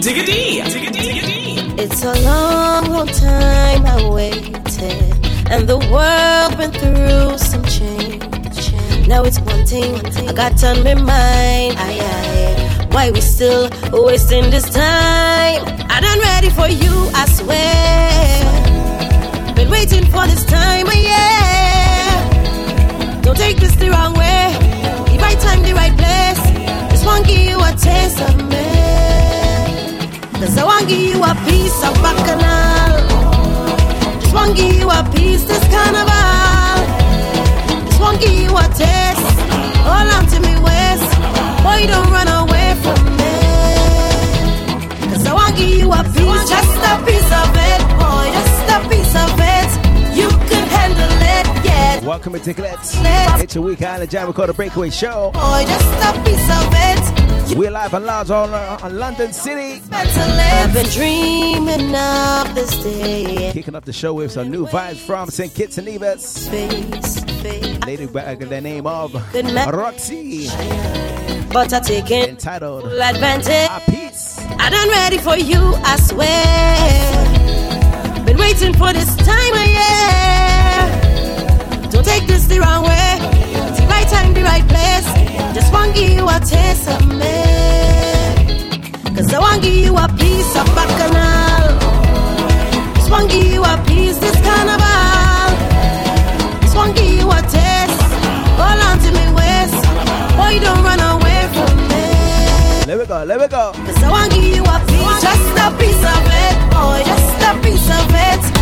Diggity, diggity, diggity. It's a long, long time I waited, and the world went through some change. Now it's one thing I got on my mind. Aye, aye, why we still wasting this time? I done ready for you, I swear. Waiting for this time, oh yeah. Don't take this the wrong way. The right time, the right place. Just want to give you a taste of me. Cause I want to give you a piece of bacchanal. Just want to give you a piece this carnival. Just want to give you a taste. Hold on to me waist. Boy, don't run away from me. Cause I want to give you a piece, just a piece of it. Welcome to Tickets. It's a week Island Jam Recorder Breakaway Show. Boy, just a piece of it. We're live and loud on, uh, on London City. I've been dreaming of this day. Kicking up the show with some new vibes from St. Kitts and Nevis. Face, face. Lady by the name of Good man. Roxy. But I take it Entitled full advantage. A Piece. I done ready for you, I swear. Been waiting for this time of year. Don't take this the wrong way. It's the right time, the right place. Just want give you a taste of me. Cause I want give you a piece of bacchanal. Just want give you a piece this carnival. Just want give you a taste. Hold on to me waist. Boy, don't run away from me. Let me go, let me go. Cause I want give you a piece, just a piece of it, boy, just a piece of it.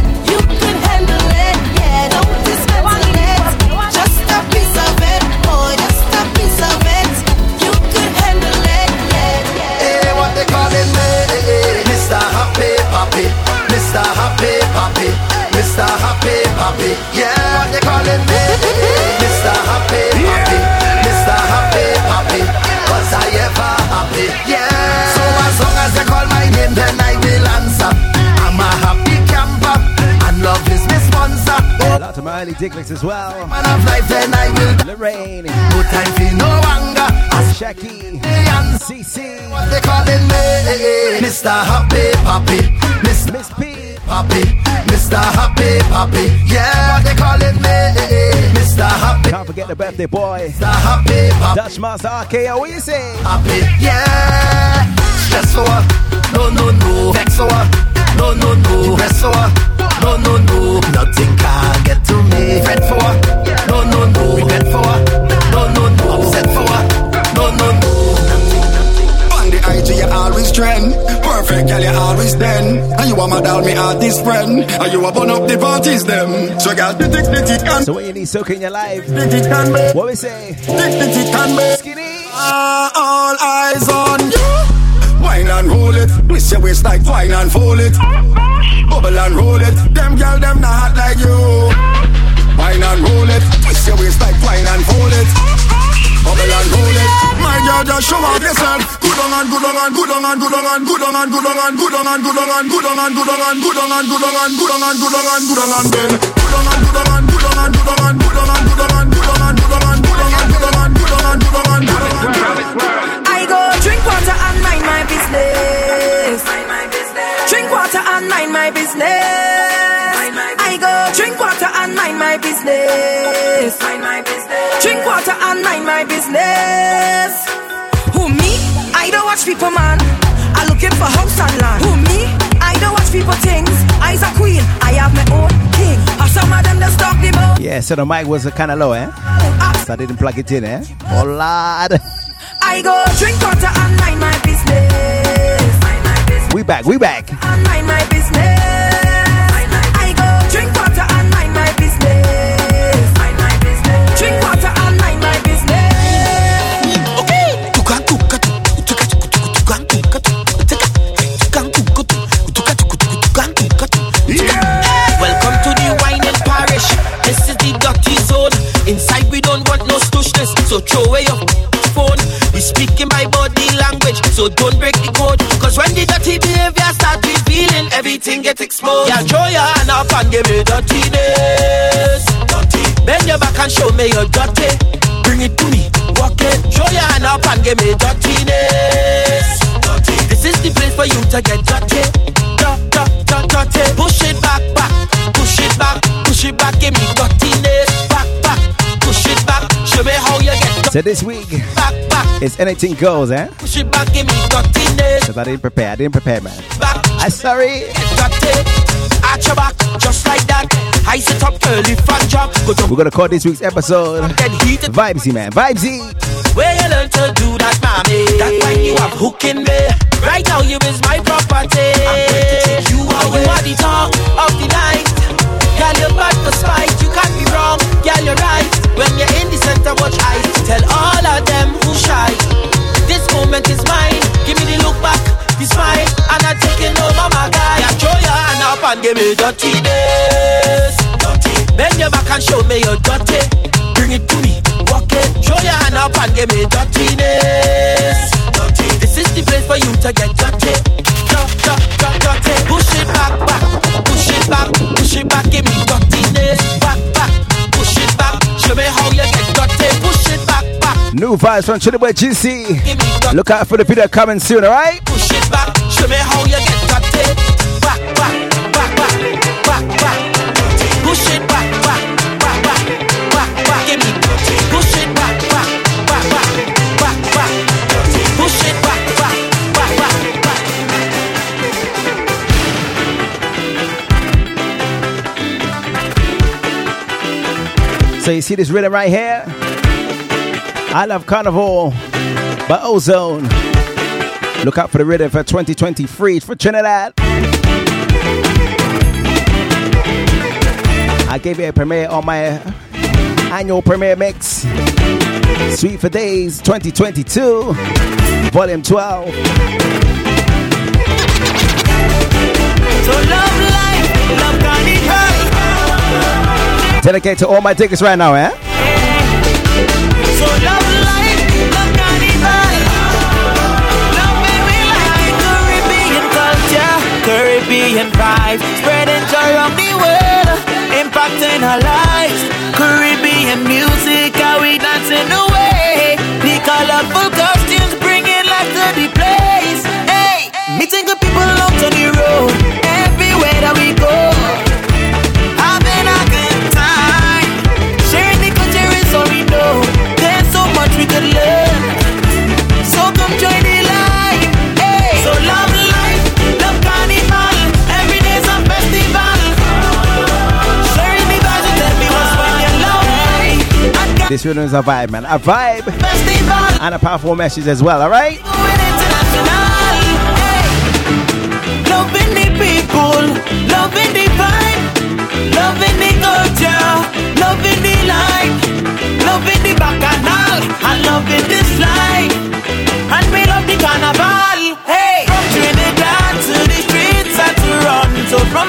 To my early Dicklets as well. I'm a man of my little dickicks as well when of life, then I will. Lorraine, No time for no anger. As CC, what they calling me? Mr. Happy Papi, Mr. Miss P, Papi, Mr. Happy Papi. Yeah, what they calling me? Mr. Happy, can't forget the birthday boy. Mr. Happy Papi. Dutch Master RKO, what you say? Happy, yeah. Stress for. No, no, no. Vex for. No, no, no. Rest for. No, no, no. Nothing can get to me. Fret for. No, no, no. Regret for. No, no, On the IG, you always trend. Perfect, girl, you always then. And you are my doll, me artist friend. And you are burn up the parties, them. So, girl, the tick, the tick, and So what you need soaking your life? the tick, and me. What we say? Tick, the tick, and me. Skinny. Ah, all eyes on you. Wine and roll it. Twist your waist like twine and fold it. Bubble and roll it. Them girl, them not hot like you. Wine and roll it. Twist your waist like twine and fold it. Bubble and roll it. My girl, just show off yourself. Good on and good on and good on and good on and good on and good on and good on and good on and good on and good on and good on and good on and good on and good on and good on and then good on and good on and good on and good on and good on and good on and good on and good on and good on and good on and good on and good on and good on and I go drink water and mind my business. Drink water and mind my business. Drink water and mind my business. Mind my business. Drink water and mind my business. Who me? I don't watch people, man. I looking for house and land. Who me? I don't watch people things. I's a queen. I have my own king. Some of them just talk the most. Yeah, so the mic was kind of low, eh? So I didn't plug it in, eh? Oh, lord. I go drink water and mind my business. We back, we back. and mind my business. Throw away your phone. We speaking my body language, so don't break the code. Cause when the dirty behavior start revealing, everything get automatic smoke. Yeah, throw your hand up and give me dirtiness. Dirty. Bend your back and show me your dirty. Bring it to me, walk it. Throw your hand up and give me dirtiness. Dirty. This is the place for you to get dirty. Dirty, dirty, dirty. Push it back, back. Push it back, push it back. Give me dirtiness. So this week, Back, back. it's anything goes, eh? It back. Me. Because I didn't prepare. I didn't prepare, man. Back. I'm sorry. At your back, just like that. I sit up early, fan job. We're gonna call this week's episode. Vibesy, man. Vibesy. Where you learn to do that, mommy? That when you have hooking me. Right now, you is my property. I'm to you away. You are the talk of the night. Girl, you're bad for spite. You can't be wrong. Girl, you're right. When you're in the center, watch eyes. Tell all of them who shy. This moment is mine. Give me the look back, the smile, and I'm taking over my guy. Yeah, throw your hand up and give me dirtiness. Dirty. Bend your back and show me your dirty. Bring it to me, walk it. Throw your hand up and give me dirtiness. Dirty. This is the place for you to get dirty. Dirty, dirty, dirty. Push it back, back. Push it back, push it back. Give me dirtiness. Back, back. Push it back. Show me how you get dirty. Push it back, back. New vibes from Chillaway GC. Look out for the video coming soon, alright? Push it back, show me how you get. Back, back, back, back, back, back. Push it So you see this rhythm right here? I love Carnival but Ozone. Look out for the rhythm for 2023 for Trinidad. I gave you a premiere on my annual premiere mix. Sweet for Days 2022, Volume 12. So love life, love carnival. Dedicate to all my diggers right now, eh? So love life, love. Love like Caribbean culture, Caribbean vibe, spreading joy around the world, impacting our lives. Caribbean music, how we dancing away. The colorful costumes bringing life to the place. Hey, meeting people This rhythm is a vibe, man. A vibe and a powerful message as well, alright? Going Loving the people, loving the vibe, loving the culture, loving the loving the bacchanal, and loving this life. And we love the carnival. Hey, from Trinidad to the streets from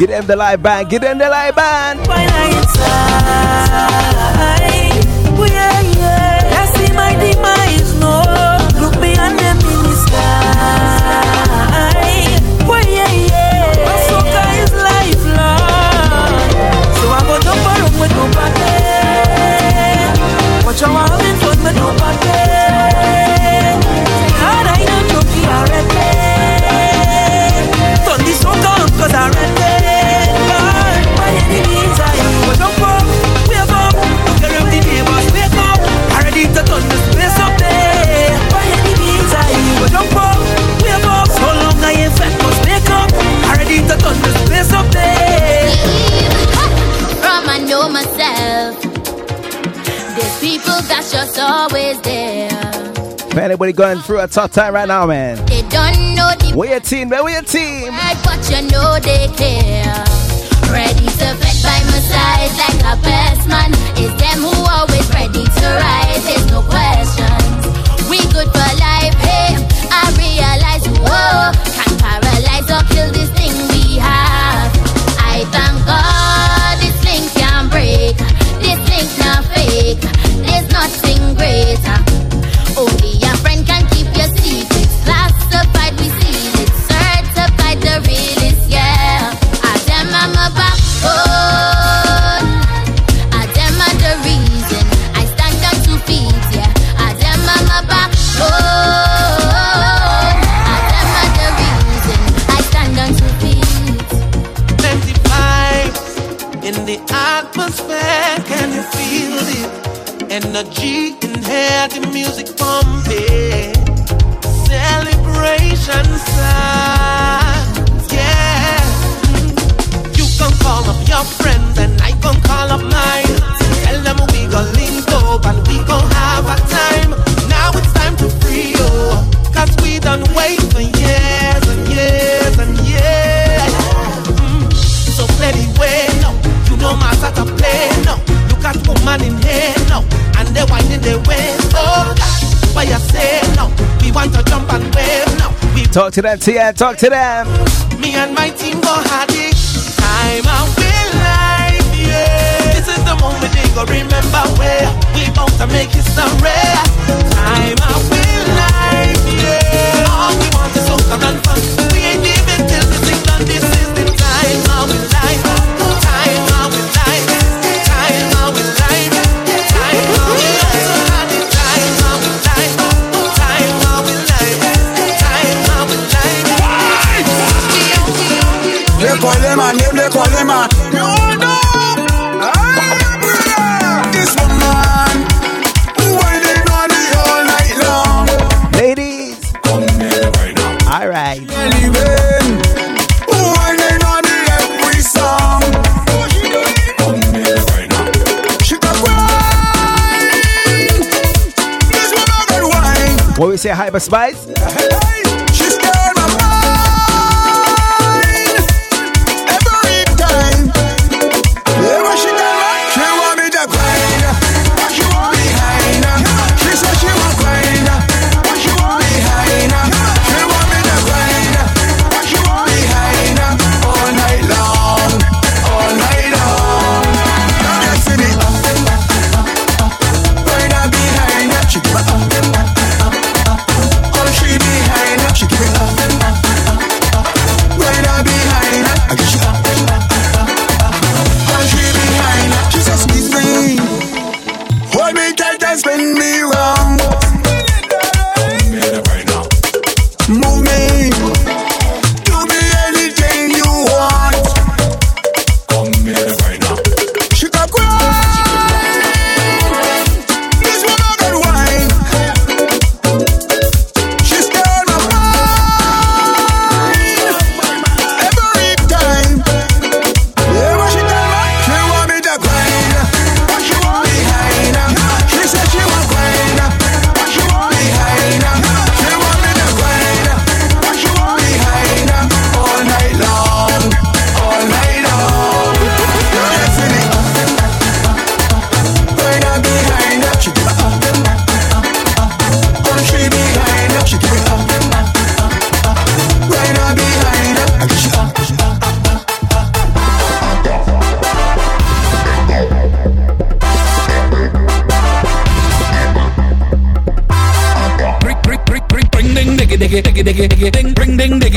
Get them the live band, get them the live band. Twilight side. Oh, yeah, yeah. I see my just always there. If anybody going through a tough time right now, man. They don't know the Where your team, man? Where your team? but you know they care. Ready to fight by my side like a best man. Is them who always Talk to them, Tia. Talk to them. me and my team go it. Time out life, yeah. This is the moment they go remember where we bout to make. Time out life, yeah. All we want is fun. They call them a name, them a You know This woman Waiting on me all night long? Ladies. Come here right now. All right. Living on me every song? Come here right now. She got wine. This woman got wine. What we say, Hyper Spice?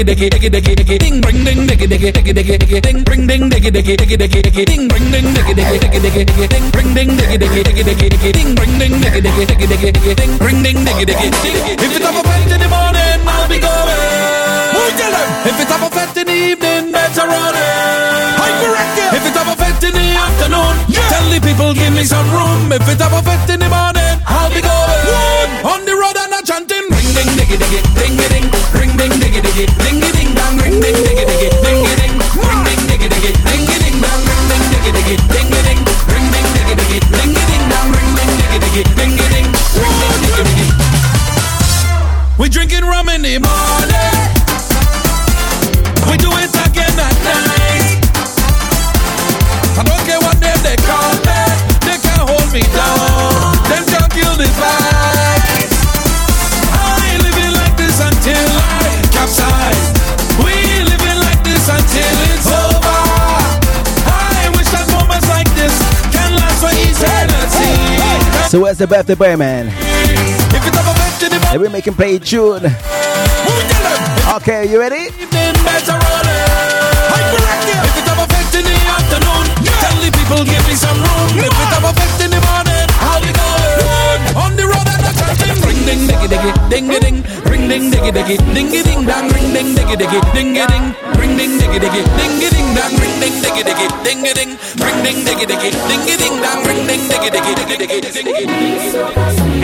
Diggy, diggy, diggy, diggy, diggy, ding, bring, ding, diggy, diggy, diggy, diggy, diggy, ding, ding, diggy, diggy, diggy, diggy, diggy, ding, ding, diggy, diggy, diggy, diggy, diggy, ding, ding, diggy, diggy, diggy, diggy, diggy, ding, ding, diggy, diggy, diggy, diggy, diggy, ding, ding, diggy, diggy, diggy. If it's up a fete in the morning, I'll be going. If it's up a fete in the evening, better run it. If it's up a fete in the afternoon, tell the people give me some room. If it's up a fete in the morning, I'll be going. On the road and a chanting, ring ding diggy diggy, ding ding, ring ding diggy diggy, ding drinking rum in the morning. We do it again at night. I don't care what them they call me, they can't hold me down. Them can't kill this vibe. I ain't living like this until I capsize. We living like this until it's over. I wish that moments like this can last for eternity. So where's the birthday boy, man? And we make him play tune? Okay, you ready?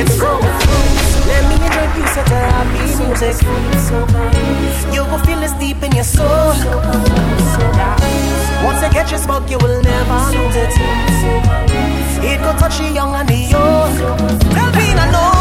It's. Let me introduce you to happy music. You will feel this deep in your soul. Once you catch your smoke, you will never lose it. It could touch the young and the old. Well, being alone.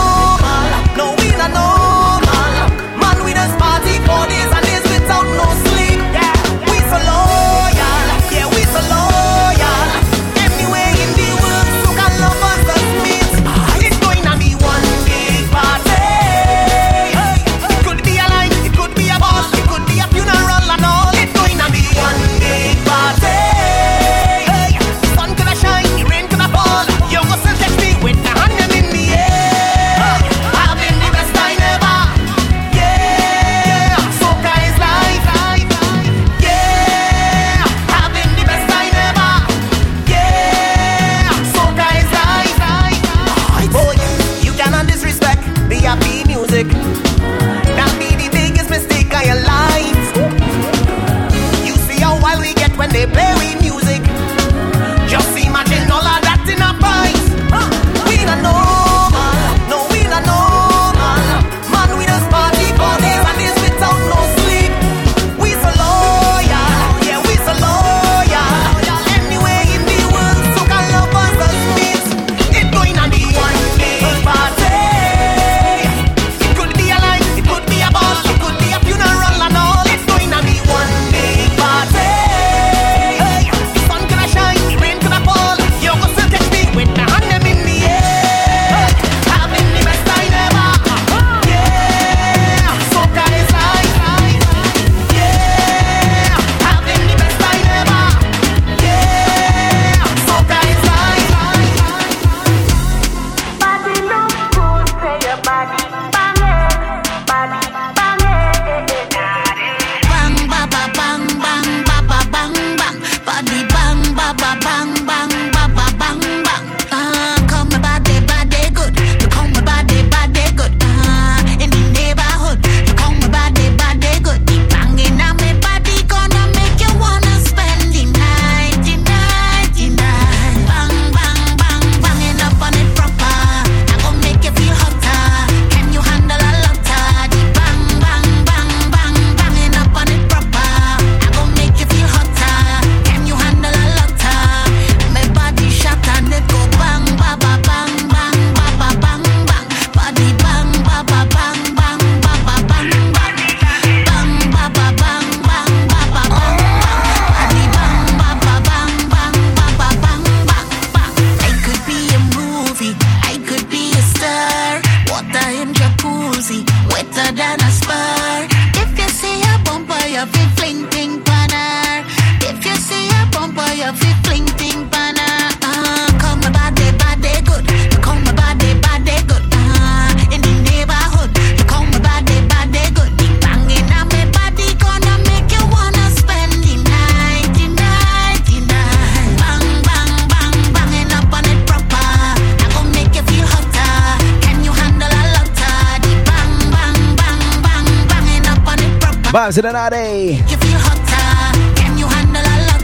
vibes in the night.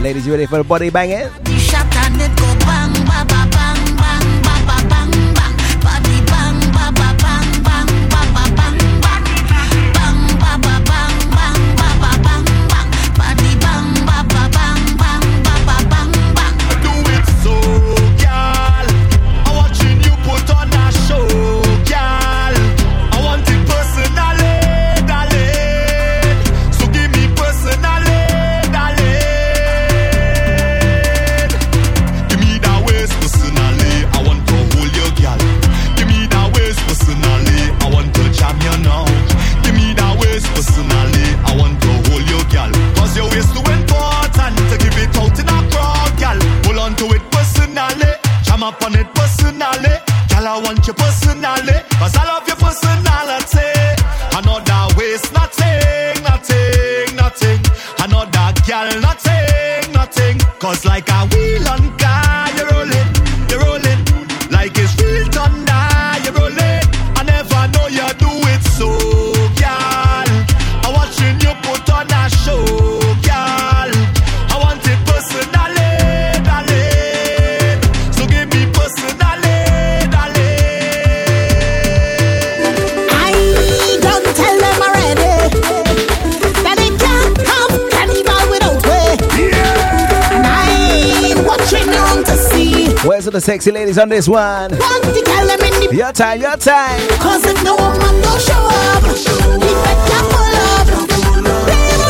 Ladies, you ready for the body banging? Come up on it personally. Girl, I want you personally. Cause I love your personality. Another waste, nothing, nothing, nothing. Another girl, nothing, nothing. Cause like I the sexy ladies on this one. Your time, your time. Cause if no woman don't show up, he better pull up.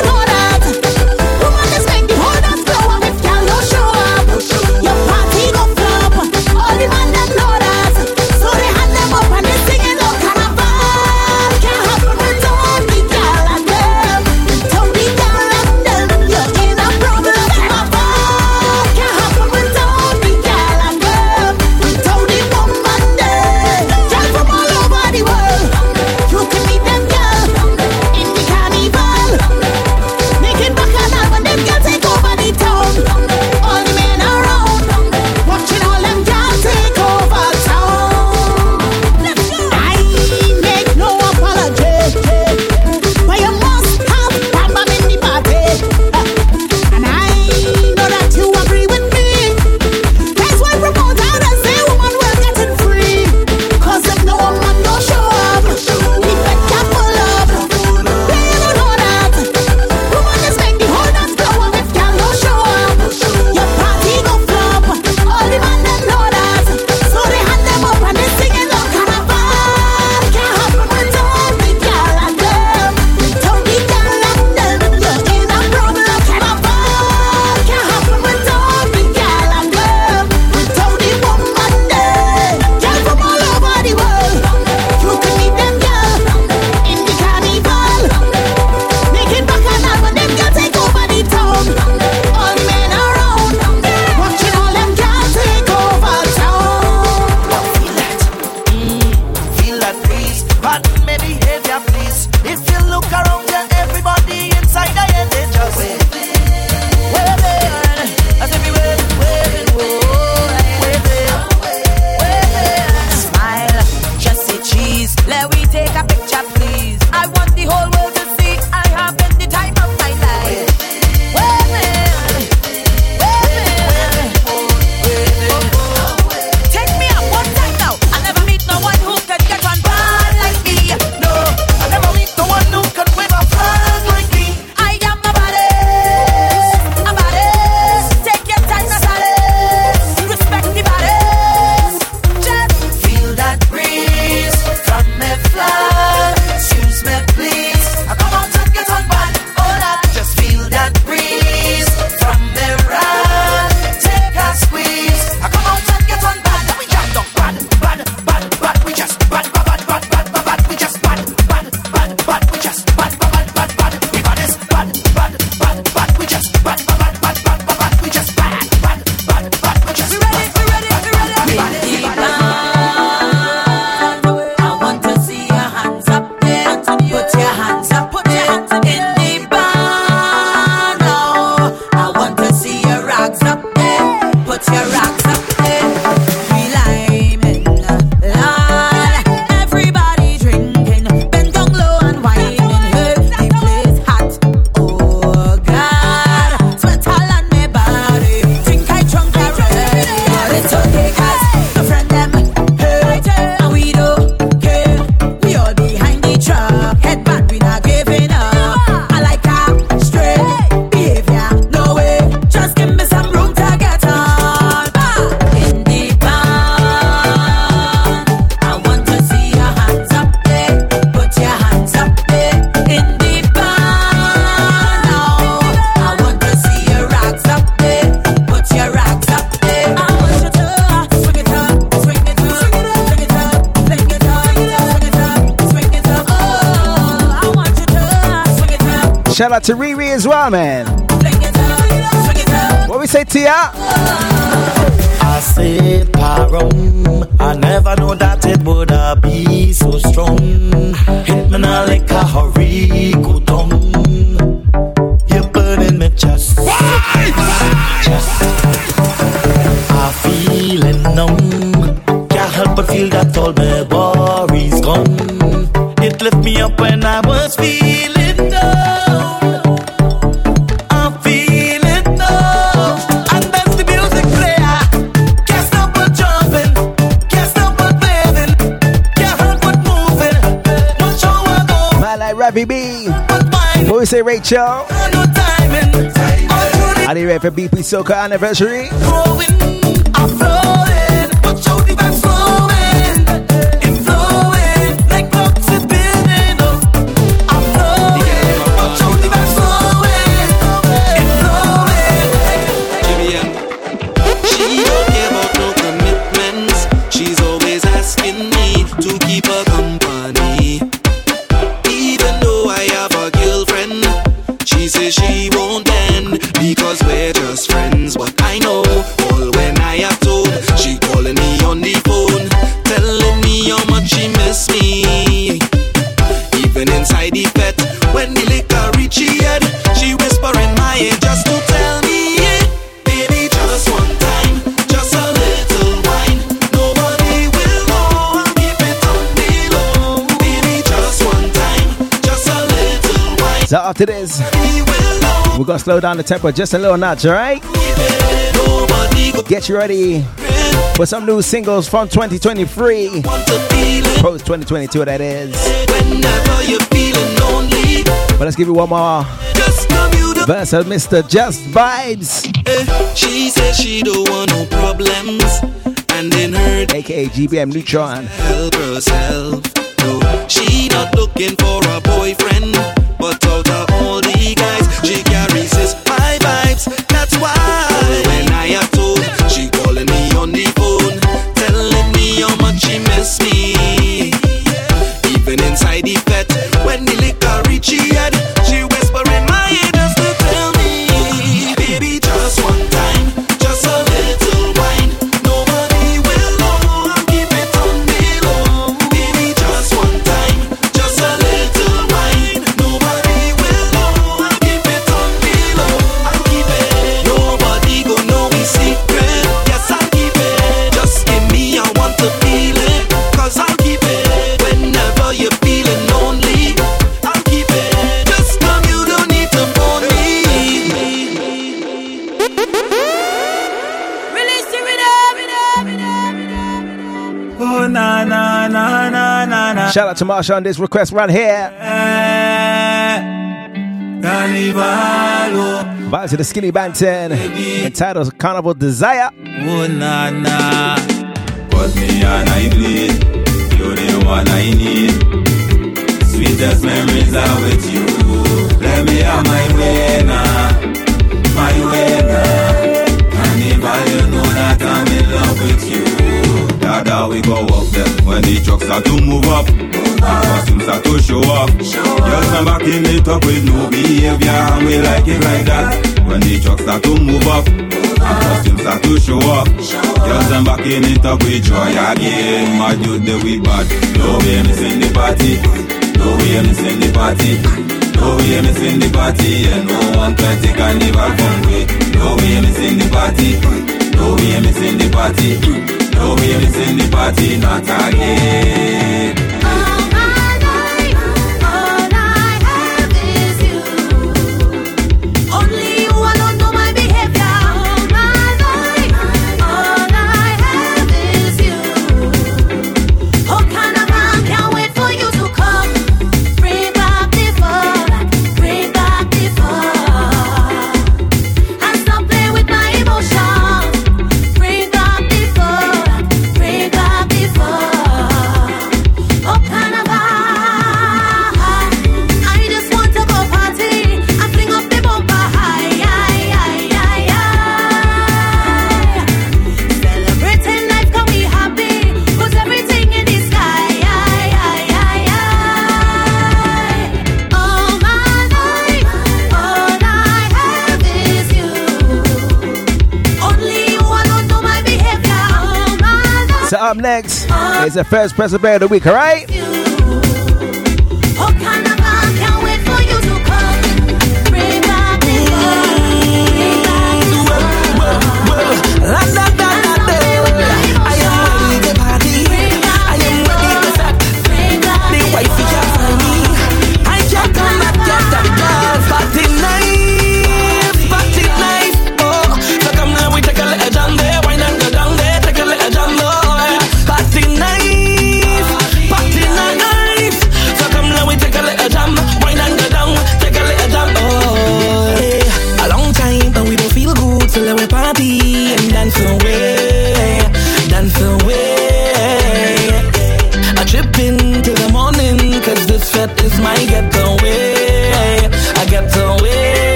We? No timing. I'm Are they ready for BP Soca anniversary? growing. Gonna slow down the tempo just a little notch, alright? Get you ready for some new singles from 2023. want to feel it Post 2022, that is. But let's give you one more verse of Mr. Just Vibes, She says she don't want no problems, and in her aka GBM Nutron. help herself. No, she not looking for a boyfriend, but all the guys, she carries his high vibes. Shout out to Marsha on this request right here. Vibes to the Skinny Banton entitled Carnival Desire. oh na na. Put me on I bleed. You're the one I need. Sweetest memories are with you. Let me have my way now. My way now. Carnival, you know that I'm in love with you. Dada, we go up there when the trucks start to move up. Costumes start to show up. Girls come back in it up with no behavior, and we like it like that. When the trucks start to move up, costumes start to show up. Girls them back in it up with joy again. My dude, the we bad. No way missing the party. No way missing the party. No way missing the party. And no one can take carnival from we. No way missing the party. No way missing the party. No way missing the party. Not again. It's the first press player of the week, alright?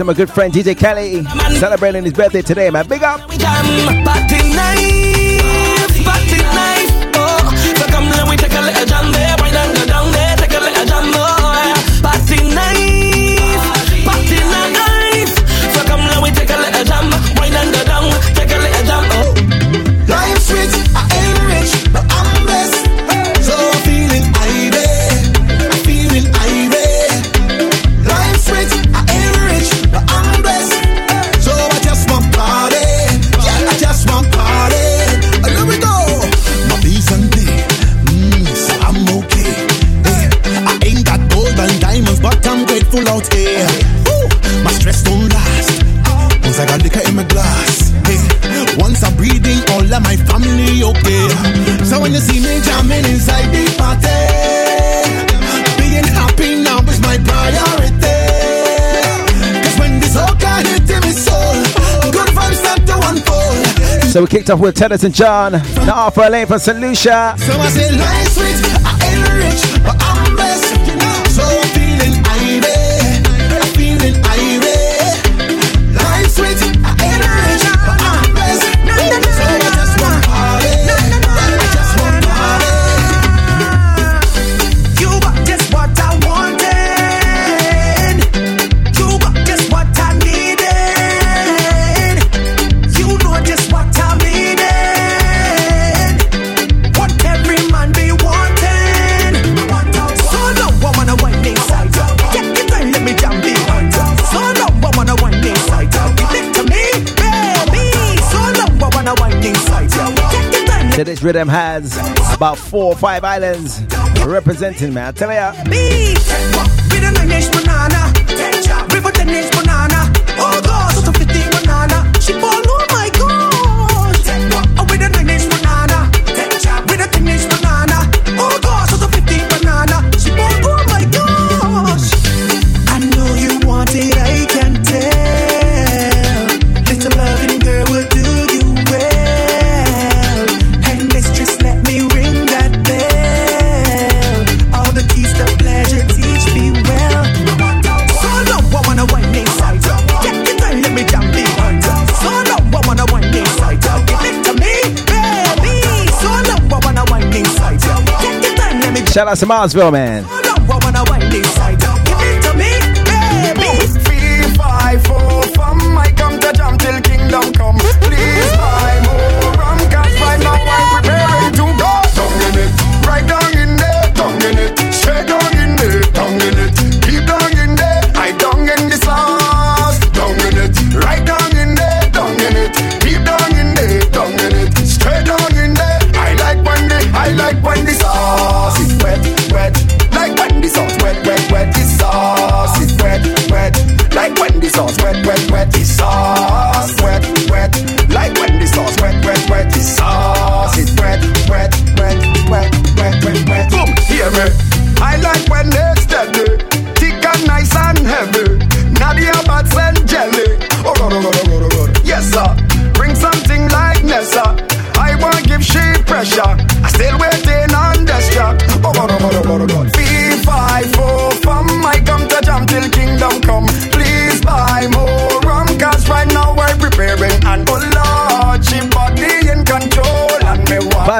to my good friend DJ Kelly celebrating his birthday today, man. Big up. So we kicked off with Teddyson John. Now for a lane for St. Lucia. So this rhythm has about four or five islands representing, man. I tell ya. Shout out to Marsville, man.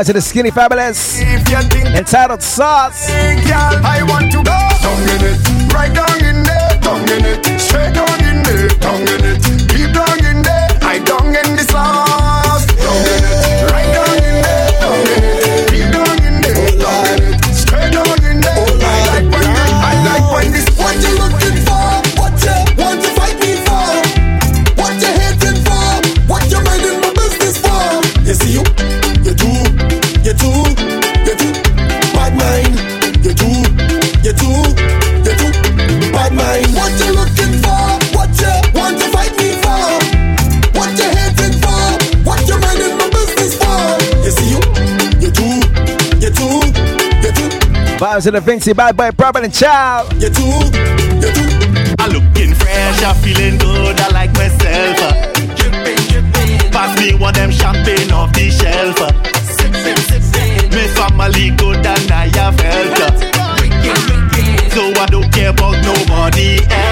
Vibes to the skinny fabulous. Entitled Sauce. I want to go. Down in it, right down in there, down in it, straight down in there, down in it, deep down in there, I the sauce, Vibes to the Vincy Bad Boy Problem and Child. You too, you too. I'm looking fresh, I'm feeling good, I like myself. Pass me one them champagne off the shelf. Me family good and I have health. So I don't care about nobody else. Eh.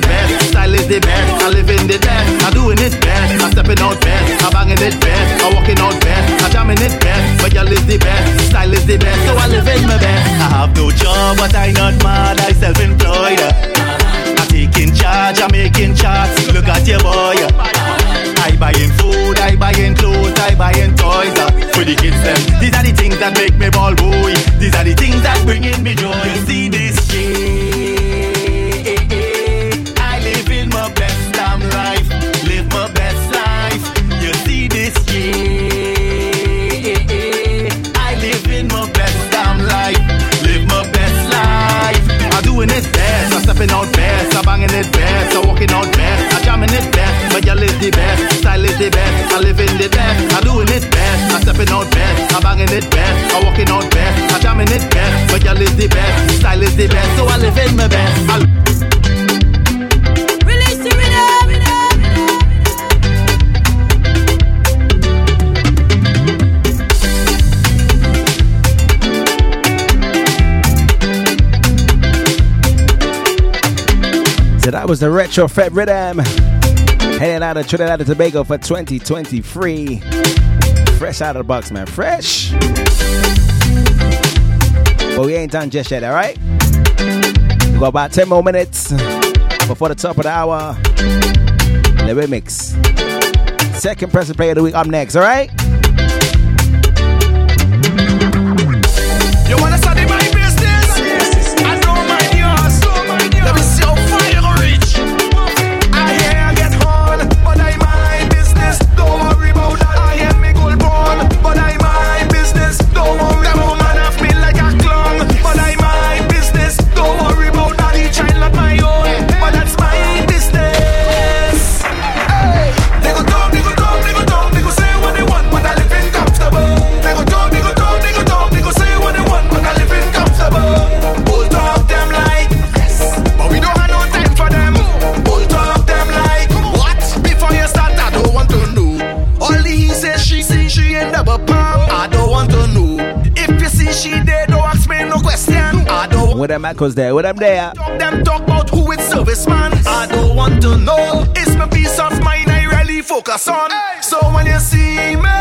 Best. Style is the best. I live in the best. I'm doing it best. I'm stepping out best. I'm banging it best. I'm walking out best. I'm jamming it best. My girl is the best. Style is the best. So I live in my best. I have no job, but I not mad. I self-employed. I'm taking charge. I'm making charts. Look at your boy. The best, so I live in my best. I Release the So that was the Retro Fed Rhythm. Heading out of Trinidad and Tobago for 2023. Fresh out of the box, man. Fresh. But we ain't done just yet, all right? We got about 10 more minutes before the top of the hour. The remix. Second press play of the week up next, all I don't With them echoes there, with them there. Talk them talk about who it's serviceman. I don't want to know. It's my peace of mind I really focus on. So when you see me,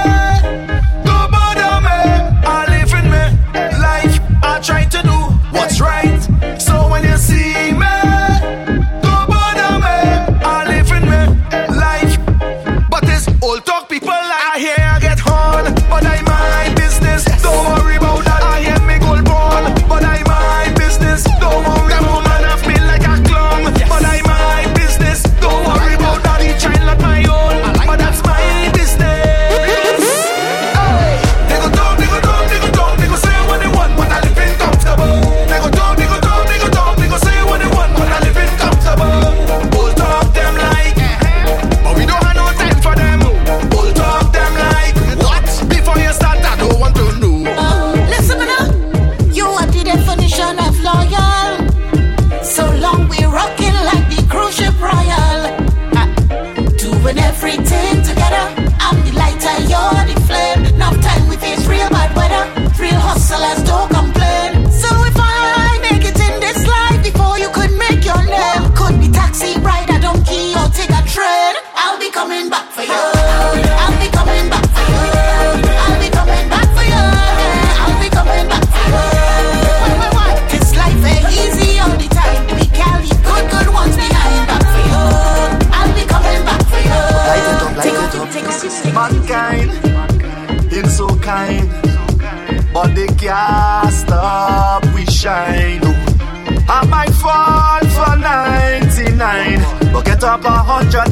don't bother me. I live in me life. I try to do what's right. So when you see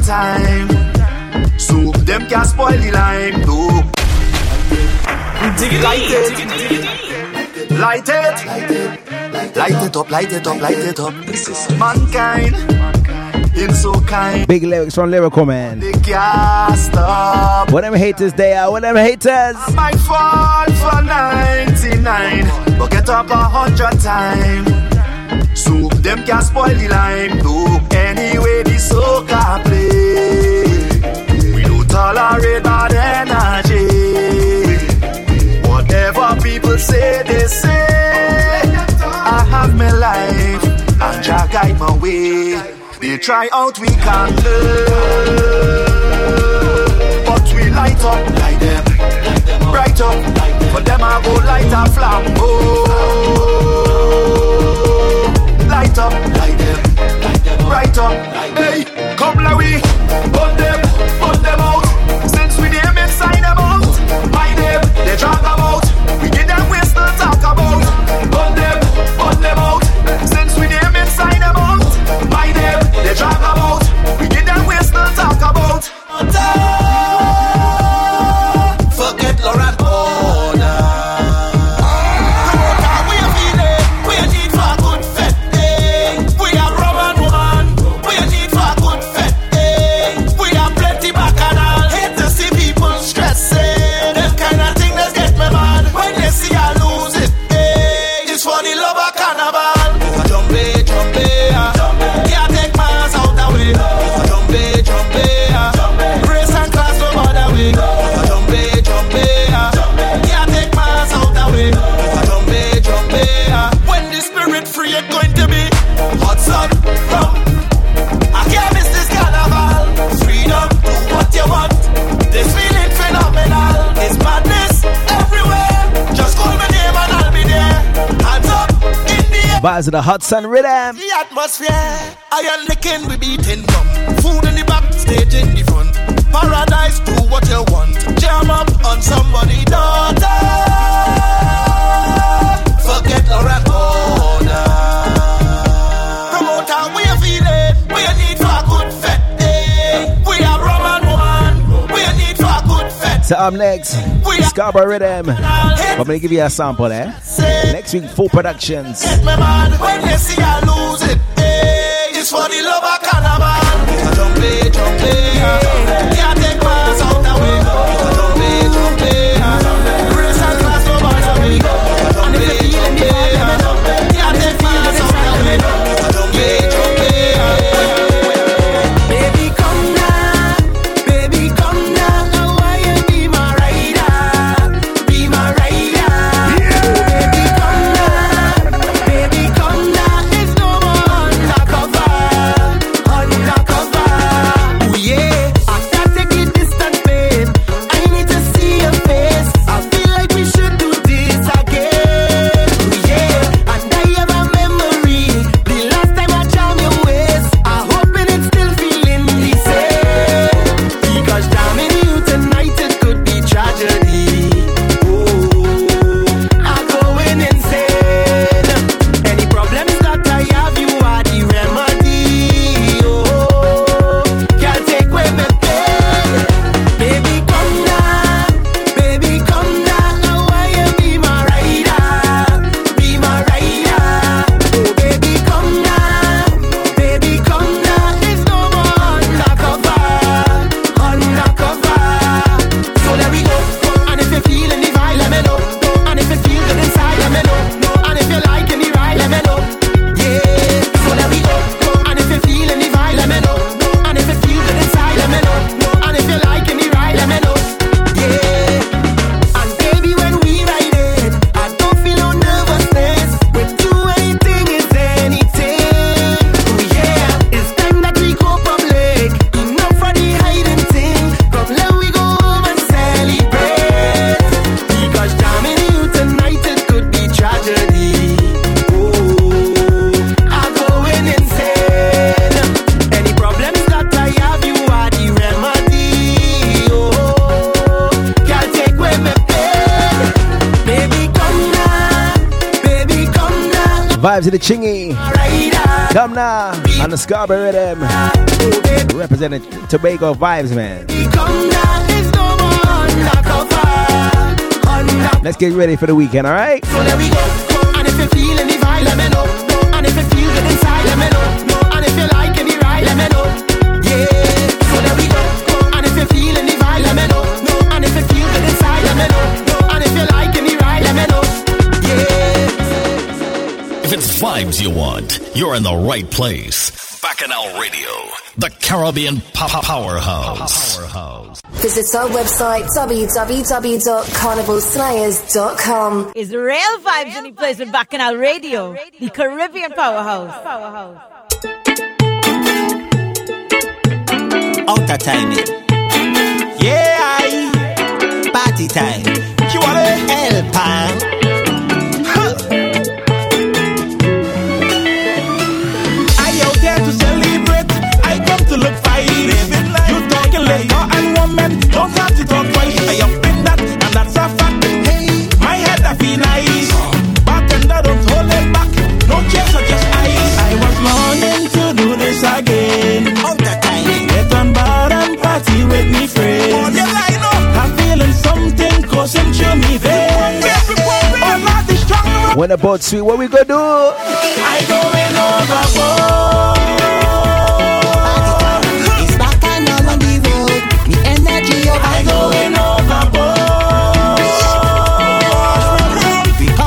hundred times. So them can't spoil the line, no. Light it, light it, light it up, light it up, light it up. This is mankind, him so kind. Big lyrics from Lyrical Man. They can't stop. What them haters they are, what them haters. I might fall for 99, but get up a hundred times. So them can't spoil the line, no. The soca play. We don't tolerate bad energy. Whatever people say, they say. I have my life, and Jah guide my way. They try out, we can't learn. But we light up, light them, bright up. For them, I go light a flambo. Light up, light up. Hey, Vibes of the hot sun Rhythm. The atmosphere, I iron licking, we beating drum. Food in the back, stage in the front. Paradise, do what you want. Jam up on somebody daughter. Forget Laura Border. So up next, Scarborough Rhythm. I'm gonna give you a sample there. Next week, full productions. Get me mad when they see I lose it. eh. It's for the love of carnival. Jumpe, jumpe, ah. Can't Scarborough rhythm. Representing Tobago vibes, man. Let's get ready for the weekend, all right? So there we go. And if you feel any vibe, let me know. And if you feel good inside, let me know. And if you like any ride, let me know. Yeah. So there we go. And if you feel any vibe, let me know. And if you feel good inside, let me know. And if you like any ride, let me know. Yeah. If it's vibes you want, you're in the right place. Bacchanal Radio, the Caribbean pop powerhouse. Visit our website www.carnivalslayers.com. It's the real vibes in the place with Bacchanal Radio, the Caribbean powerhouse. powerhouse. Outer timing. on the boat, sweet. What we gonna do? I.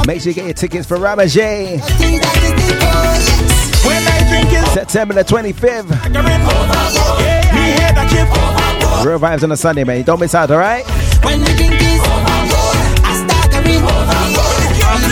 Make sure you get your tickets for Ramajay. September the 25th. Real vibes on a Sunday, man. You don't miss out, alright?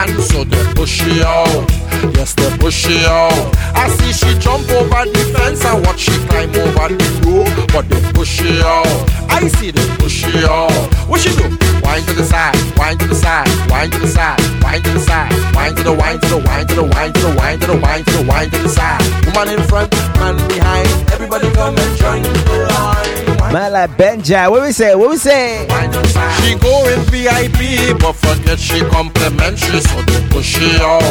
Banned, so they push she out. Yes, they push she out. I see she jump over the fence and watch she climb over the rope, but they push she out. I see they push she out. What she do? Wind to the side, wind to the side, wind to the side, wind to the side, wind to the wind to the wind to the wind to the wind to the wind to the wind to the side. Woman in front, man behind. Everybody come and join the line. Man like Benja. What we say? What we say? She go in VIP, but forget she complimentary, so they push she out.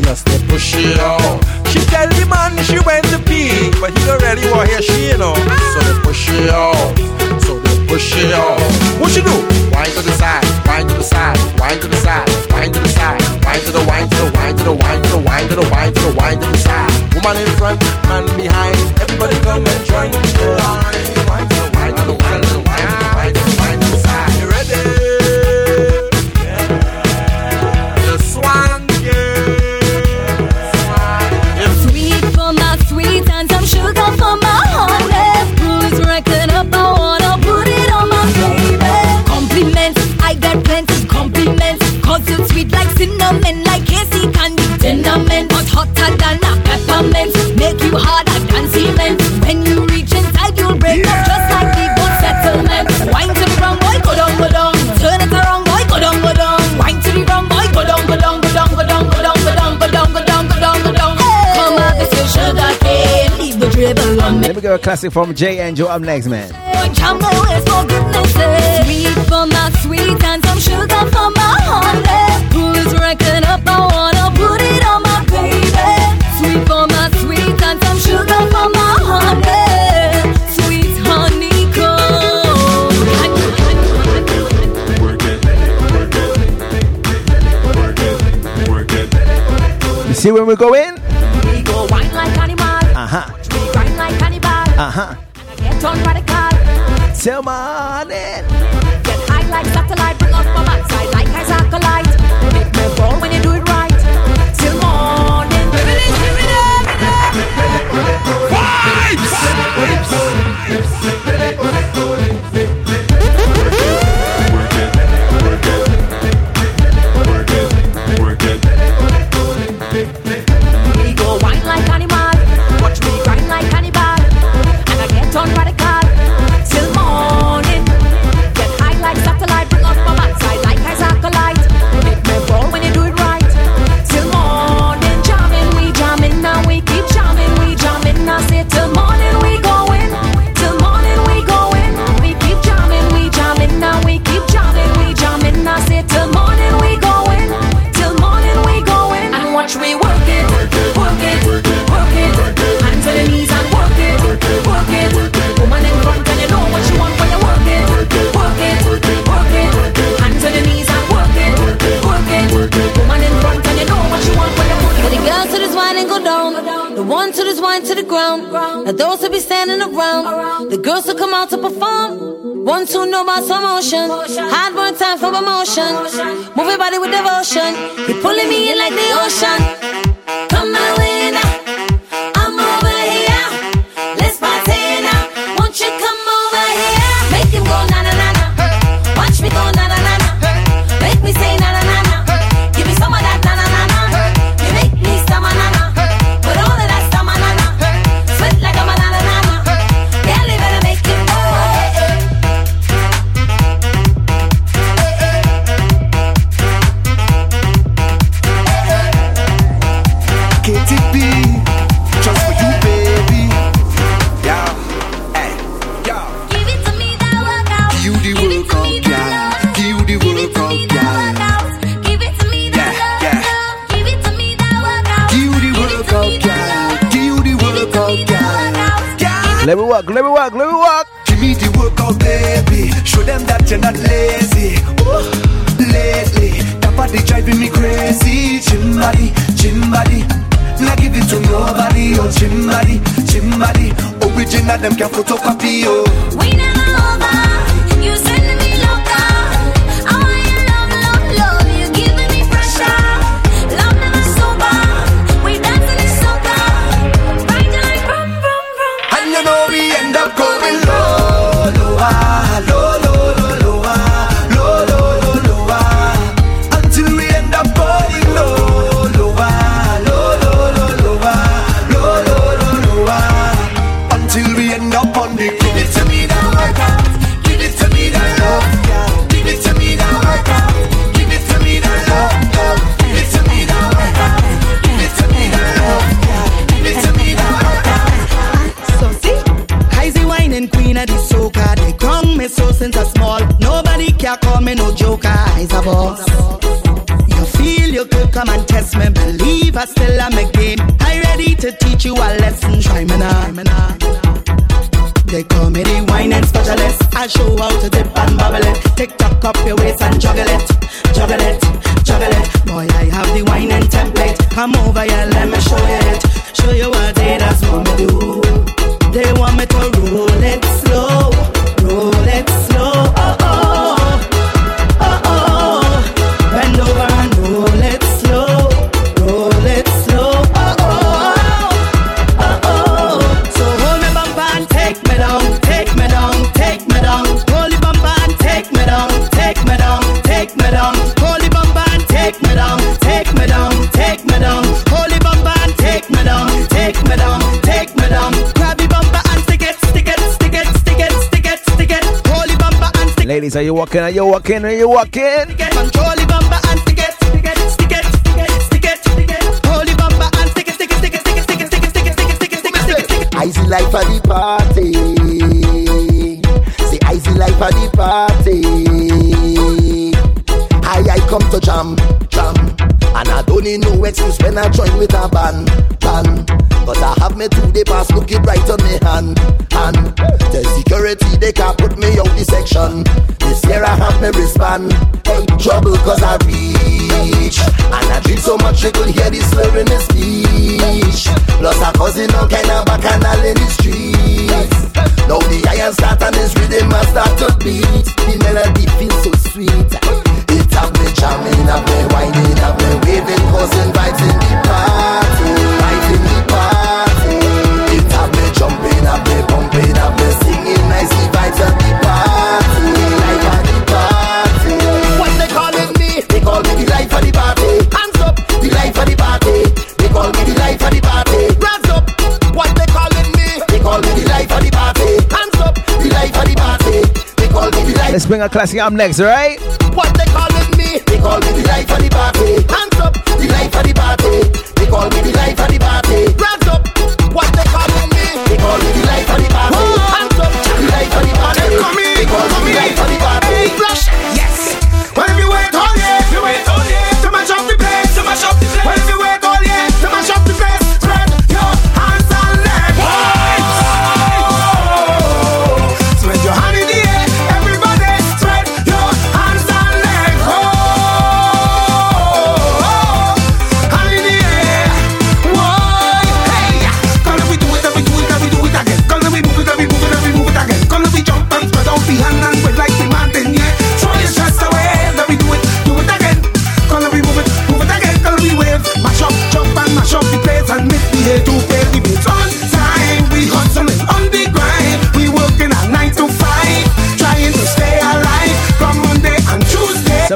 Yes, they push she out. She tell the man she went to pee, but he don't really want hear she, you know. So they push she out. So they push she out. What she do? Wind to the side, wind to the side, wind to the side, wind to the side, wind to the wind to the wind to the wind to the wind to the wind to the wind to the side. Woman in front, man behind. Everybody come and join the line. Let me go a classic from Jay Angel up next, man. Jumbo is for goodness sake. Sweet for my sweet and some sugar for my honey. Who's up? I wanna put it on my baby. Sweet for my sweet and some sugar for my honey. Sweet You see when we go in? We go wine like animal. Uh huh. Ajá. Selma Anel. Know about some motion, one time for promotion. Move your body with devotion. You're pulling me in like the ocean. You walking? Are you walking? Are you walking? it. Control the bumper and stick it, stick it, stick it, stick it, stick it, stick it. Hold the and stick it, stick it, stick it, stick it, stick it, stick it, stick it, stick it, stick it, stick it, stick it. Icy life for the party. Say icy life for the party. I I come to jam, jam, and I don't need no excuse when I join with a band, band. But I have me two day pass looking right on me hand, hand. The security they can't put me out the section. This year I have me wristband. Hey, trouble cause I reach, and I drink so much you could hear the slur in his speech. Plus I causing all kind of bacchanal in the streets. Now the iron start and this rhythm must start to beat. The melody feels so sweet. It have me jamming, have me whining, have me waving, causing vibes in the party. Vibes in the party. It have me jumping, have me pumping, have me singing nicely vibes at the party. Life at the party. What they calling me? They call me the life of the party. Hands up, the life of the party. They call me the life of the party. Hands up. What they calling me? They call me the life of the party. Hands up, the life of the party. They call me the life. Let's bring a classic up next, alright? What they me? They call me the life of the party. Hands up, the life of the party. They call me the life of the party. Hands up. What they calling me? They call me the life of the party. Hands up, the life of the party. They call me the life of the party. Rush,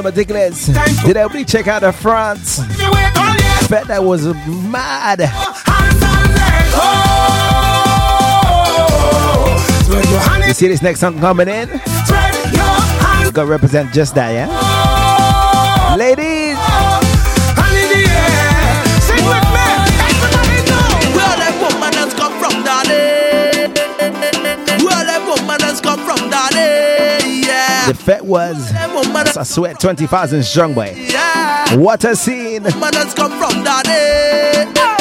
particulars. Did everybody check out the France? I bet that was mad. You see this next song coming in? Gonna represent just that, yeah? The fet was I sweat 20,000 strong boy. What a scene! Come from, daddy.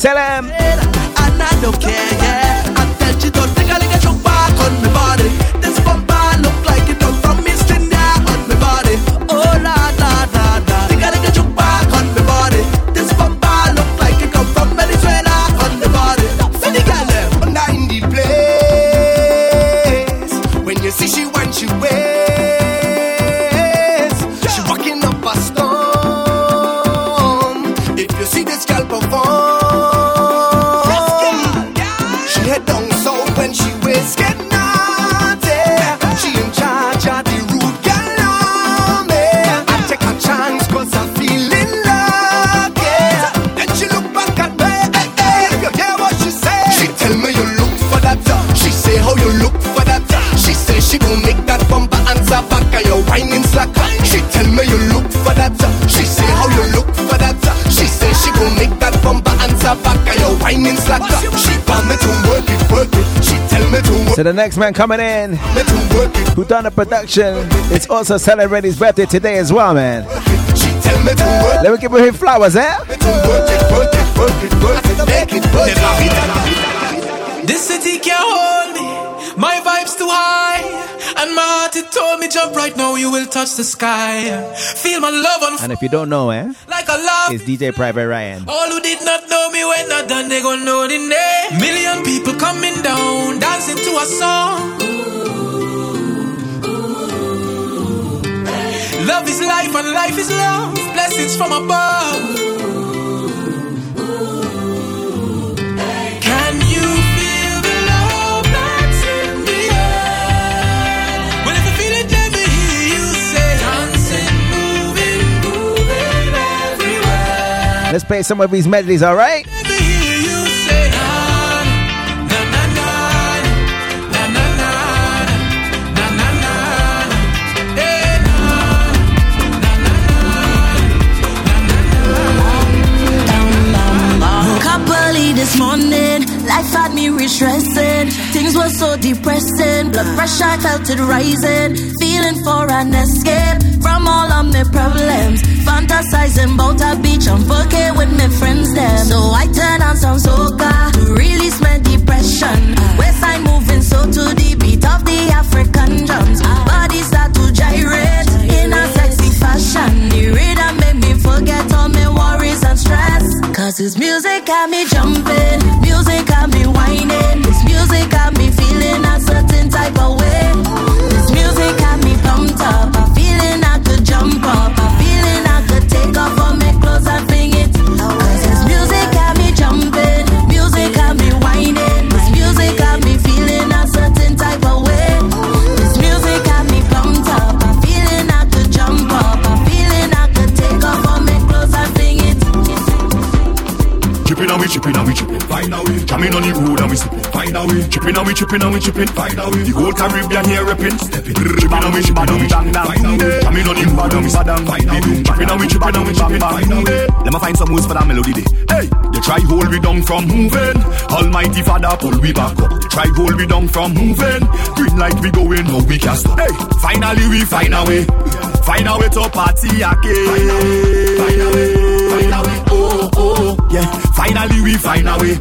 Tell him! To the next man coming in, me to work it. who done the production, it's also celebrating his birthday today as well, man. She tell me to work Let me give him flowers, eh? This city can't hold me. My vibe's too high. And my heart, it told me, jump right now, you will touch the sky. Feel my love on And if you don't know, eh, like a love. it's DJ Private Ryan. All who did not know me when I done, they gon' know the name. Million people coming down, dancing to a song. Love is life and life is love. Blessings from above. Can you feel the love that's in this morning, life had me re-stressing. Things were so depressing, blood pressure I felt it rising. Feeling for an escape from all of my problems. Fantasizing about a beach and fucking with my friends them. So I turn on some soca to release my depression. West side moving so to the beat of the African drums. Body start to gyrate in a sexy fashion. The rhythm forget all my worries and stress. Cause this music got me jumping, music got me whining. This music got me feeling a Chipping and we chipping and we chipping. Find a way. The whole Caribbean here repping. Stepping. Chipping and we chipping chipping. Find a way. Coming on the road and we slipping. Find a way. Chipping and we chipping and we chipping. Find way. Let me find some words for that melody day. Hey, you try hold we down from moving. Almighty Father pull we back up. You try hold we down from moving. Green light we going, no we can't stop. Hey, finally we find a way. Find a way to party again. Find a way. Find a way. Oh oh yeah. Finally we find a way.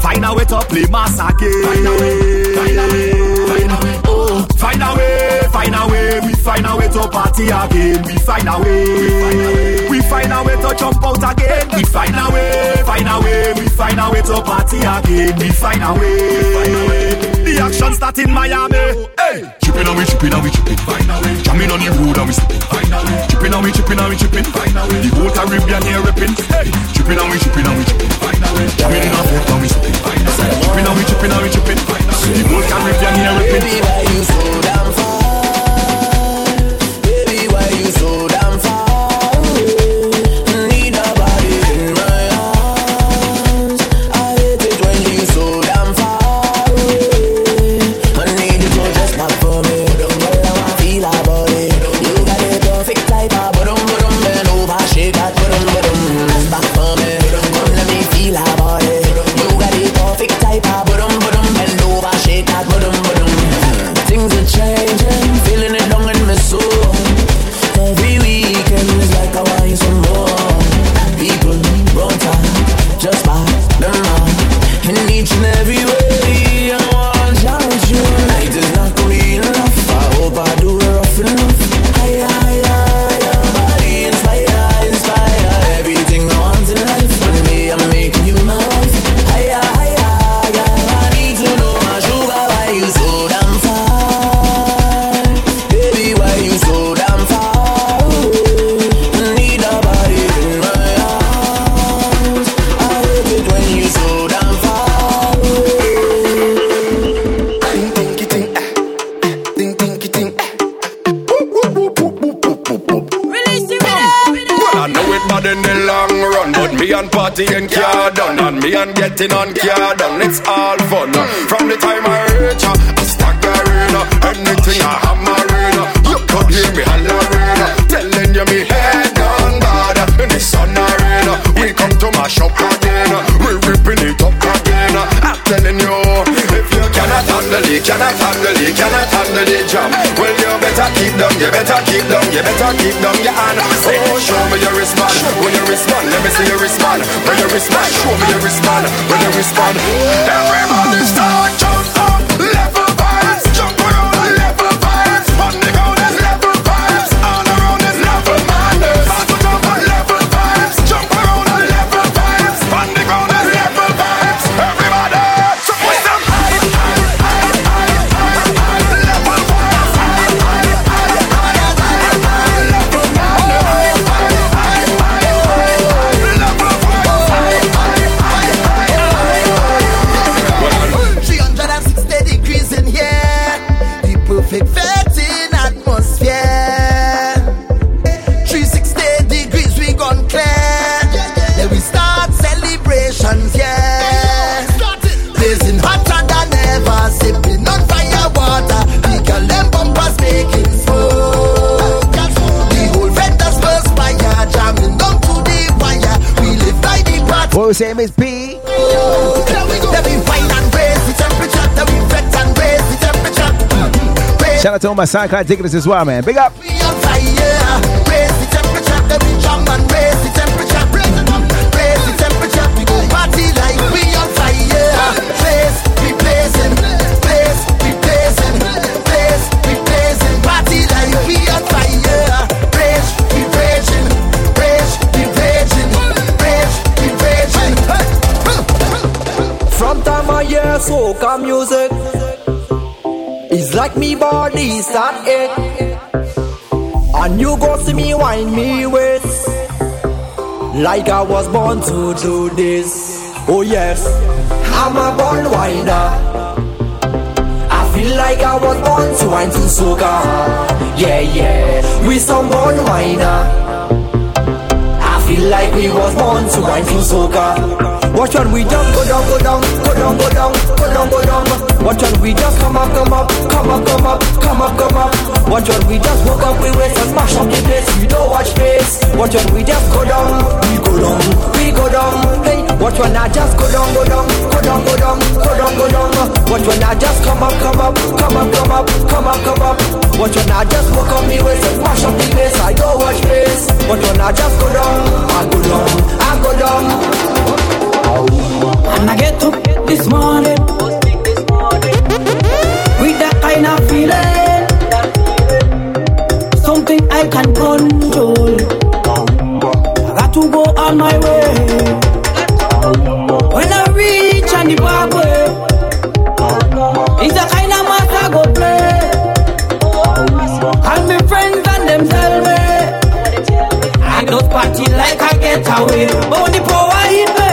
Find a way to play mass again. Find a way. Find a way. Find a way. Oh, find a way. Find a way. We find a way to party again. We find a way. We find a way to jump out again. We find a way. Find a way. We find a way to party again. We find a way. The action start in Miami. Hey, chipping and we chipping and we chipping. Find a. Jamming on the road and we slipping. Find a. Chipping and we chipping and we chipping. Find a way. The whole Caribbean here repping. Hey, chipping and we chipping and we chipping. Find a way. Jamming in a boat and we slipping. Find a. Chipping and we chipping and we chipping. Find a way. The whole Caribbean here repping. Baby, why you so damn getting on car done. It's all fun. From the time I reach, uh, I staggering. Anything I hammering. uh, You could hear me hollering. Telling you me head gone bad. In the sun arena, we come to my shop again. We ripping it up again. I'm telling you, if you cannot handle it, cannot handle it, cannot handle the jam. Well, you better keep down, you better keep down, you better keep down your hand. Oh, respond, let me see your wristband. When you respond, show me your wristband, when you respond. Everybody start raise the temperature. Raise mm. Shout out to all my SoundCloud diggers as well, man. Big up. we on fire. Raise the temperature. Then we jam and raise the temperature. Raise it up. Raise the temperature. We go party like we on fire. Soca music, it's like me body start it. And you go see me wind me with. like I was born to do this. Oh yes, I'm a born winder. I feel like I was born to wine to soca. Yeah, yeah, we some born whiner feel like we was born to wine to soca. Watch when we jump, go down, go down, go down, go down, go down, go down. Watch when we just come up, come up, come up, come up, come up, come up. Watch when we just woke up, we went and smash up the place. We don't watch face. Watch when we just go down, we go down, we go down. Hey, Watch when I just go down, go down, go down, go down, go down, go down. Watch when I just come up, come up, come up, come up, come up, come up. Watch when I just walk on me waist and smash up the place. I don't watch this. Watch when I just go down, I go down, I go down. And I get up this morning with that kind of feeling, something I can control. I got to go on my way. kahawiro, oh nipo wahino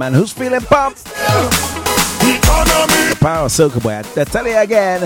man. Who's feeling pumped? The power soca boy. I, tell you again.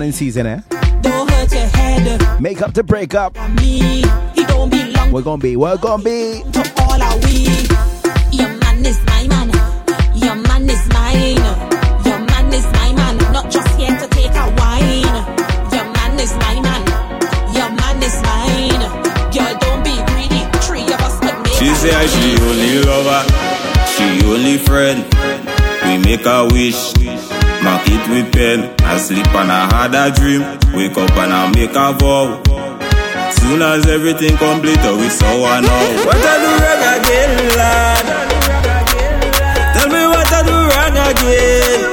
Them say it's horn in season, eh? Don't hurt your head. Make up to break up. Me, he don't belong We're gonna be, we're gonna be. to all our we. Your man is my man. Your man is mine. Your man is my man. Not just here to take a wine. Your man is my man. Your man is mine. Girl, don't be greedy. Three of us could make She a say she only lover, she only friend. We make a wish, it with pen. I sleep and I had a dream. Wake up and I make a vow. Soon as everything complete, oh, we saw I know. What I do wrong again, lad? Tell me what I do wrong again.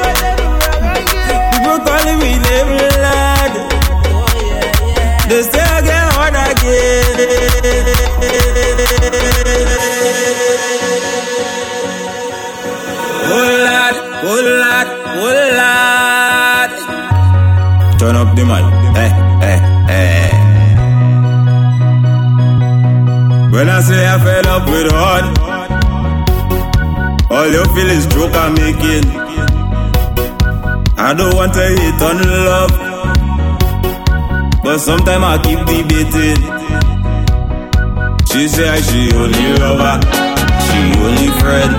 Fed up with hard, all you feel is joke I'm making. I don't want to hate on love, but sometimes I keep debating. She say she only lover, she only friend.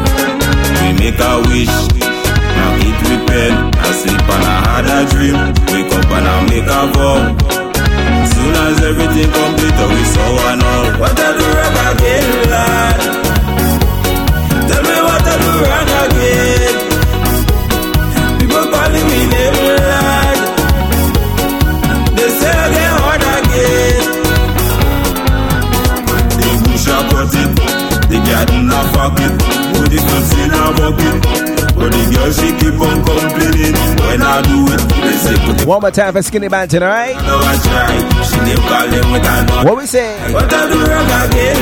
We make a wish, now with pen. I sleep and I had a dream, wake up and I make a vow. Soon as everything complete, oh, we saw I know what I do wrong again, lad. Tell me what I do wrong again. People calling me name, lad. They say I get hard again. The bush a cut it, the garden a fuck it, put the goods in a bucket. But the girl she keep on complaining when I do it. They say put the One more time for Skinny Banton, alright? no I try. She name calling with a no. What we say? What I do wrong again?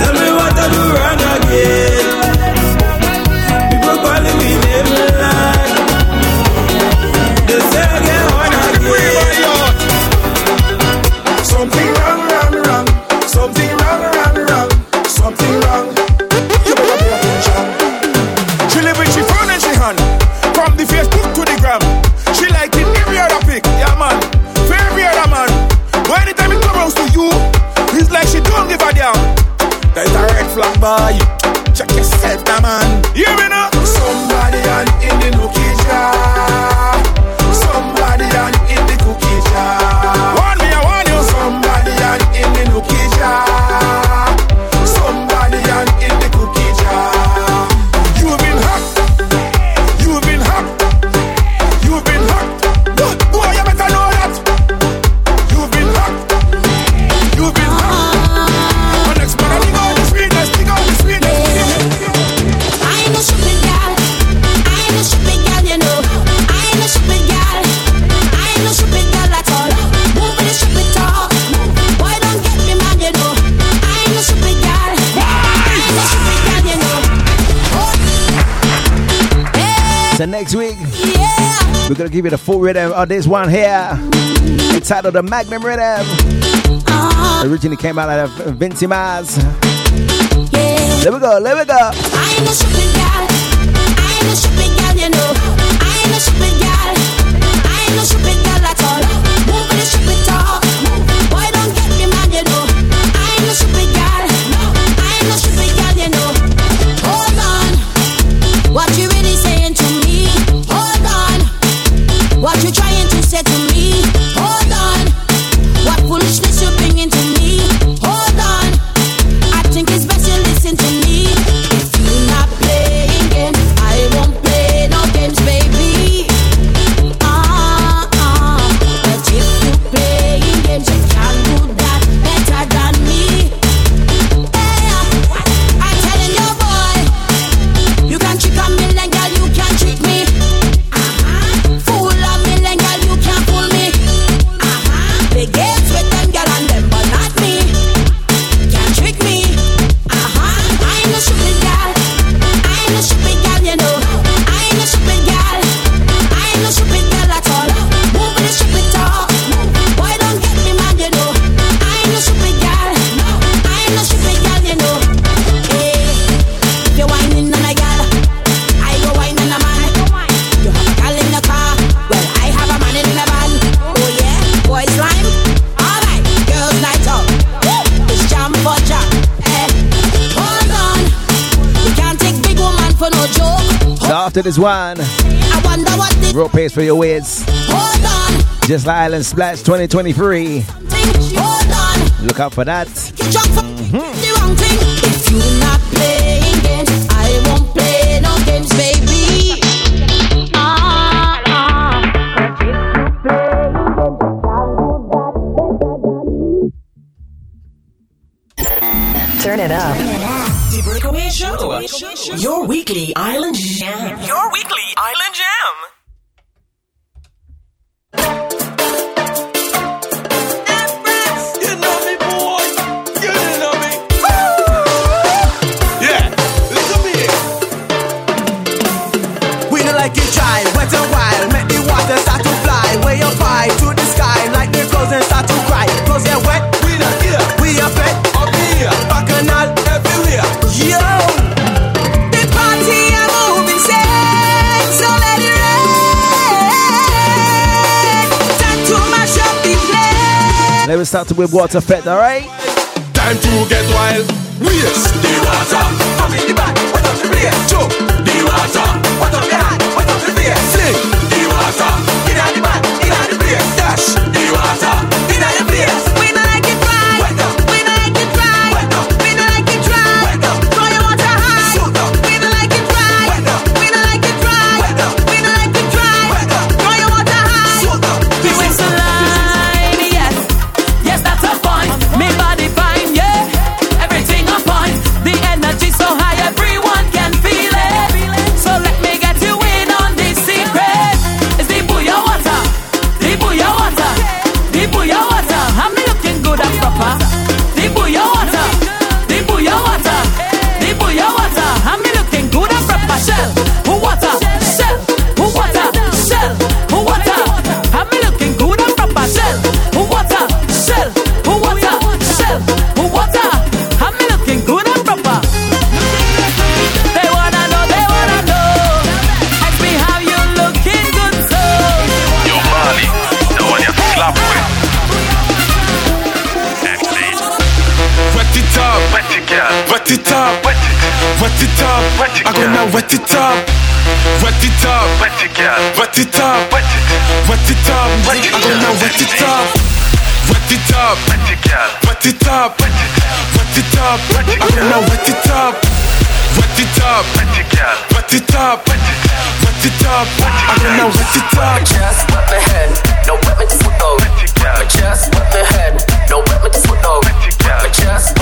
Tell me what I do wrong again. Give you the full rhythm of this one here, entitled the Magnum Rhythm. Uh-huh. Originally came out of Vincy Mas. Let me go, let me go. I ain't no stupid girl. I ain't no stupid girl, you know. I ain't no stupid girl. I ain't no stupid girl at all. Move with stupid talk. Boy, don't get me mad, you know. I ain't no stupid girl. I ain't no stupid girl, you know. Hold on. What you after this one. I wonder what this Road pays for your ways. hold on, Just like Island Splash 2023. hold on. Look out for that. Jump mm-hmm. Dry, wet and wild. Make the water start to fly. Way up high to the sky, like the clothes and start to cry. Clothes get wet, We not here. we are fed. Up here. Bacchanal, Everywhere. yo. The party a moving set, so let it rain. Time to mash up the place. Let me start to with water effect, alright? Time to get wild. Waste the water. Come in the back. Wet up the place. Jump. The water. Wet up the hand. Wet Wet it, girl. wet it up. Wet it up. wet it, girl. Wet it up. Wet it, Wet it up. Wet it, I'm gonna girl. wet it up. Wet it up. wet it, girl. Wet it up. Wet it, Wet it up. Wet it, I'm gonna girl. wet it up. Wet it up. wet it, girl. Wet it up. Wet it, Wet it up. I'm gonna wet it up. Just wet my head, no wet me to foot though. My chest wet my head, no wet me to foot though. My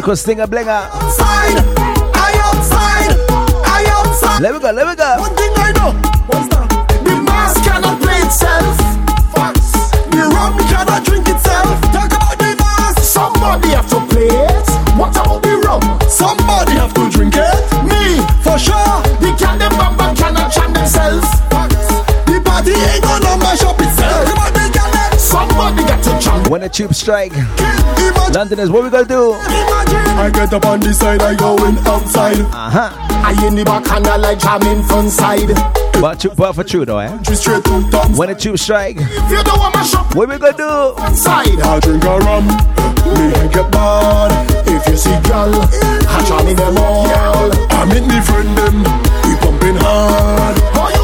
outside. We got the one called Stinger Blinger. outside, I outside, I outside. Let me go, let me go. One thing I know, what's that? The mask cannot play itself. Facts. The rum cannot drink itself. Talk about the mask. Somebody have to play it. What about the rum? Somebody have to When the tube strike, Londoners, what we gonna do? I get up on the side, I going outside. Uh huh. I in the back and I like jamming front side. But, tru- but for true though, eh? Straight to top. When the tube strike, If you don't want my shop what we gonna do? inside, I drink a rum. Me I get bad. If you see gal, I jam in them all. I meet me friend them. We pumping hard.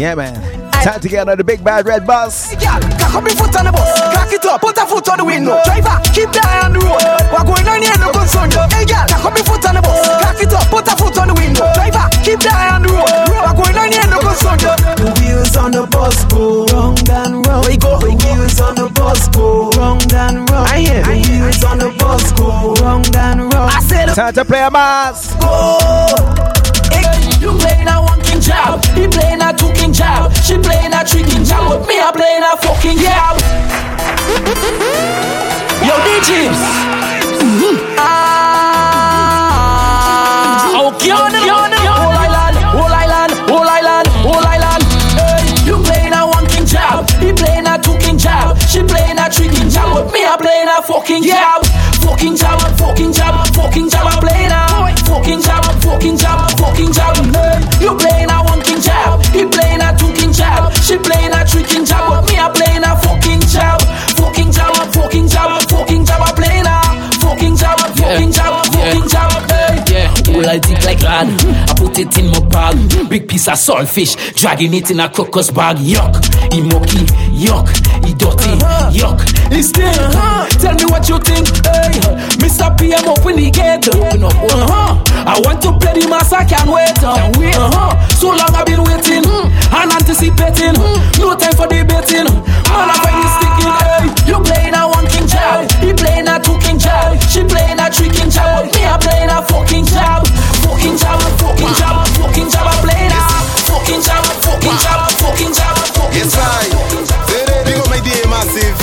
Yeah, man. Time to get on the big bad red bus. Girl, cock up your foot on the bus. Cock it up, put a foot on the window. Driver, keep the eye on the road. We're going on here, no concern. Hey, girl, cock up your foot on the bus. Cock it up, put a foot on the window. Driver, keep the eye on the road. We're going on here, no concern. The wheels on the bus go round and round. We go. The wheels on the bus go round and round. I hear. The wheels on the bus go round and round. I said, Time to play a mass. go. You playing a one king job, he playing a two king job, she playing a three king job, but me I playing a fucking job. Yo, DJs. Ah, okay, on it, on it. Whole island, whole island, whole island, whole island. Hey, you playing a one king job, he playing a two king job, she playing a three king job, but me I playing a fucking job. Fucking job, fucking job, fucking job, I play a fucking job, fucking job, fucking job. Hey, you playing a one king job, he playing a two king job, she playing a three king job, but me I playing a fucking job, fucking job, fucking job, fucking job, I play fucking fucking job, fucking job. Yeah, all I dig like lad. I put it in my bag. Big piece of saltfish, dragging it in a crocus bag. Yuck, he mucky, yuck, he dirty, yuck. Listen, tell me what you think. Hey, Mr. P, I'm up in the gate. Open up, uh-huh. I want to play the mass, I can't wait. Uh-huh. So long I've been waiting and anticipating. No time for debating. Man, I find it sticking. A two job, she playing a three king job, me I playing a fucking job, fucking job, fucking job, fucking job. I playing a fucking job, fucking job, fucking job, fucking job. Yes, right. Big up my DA massive.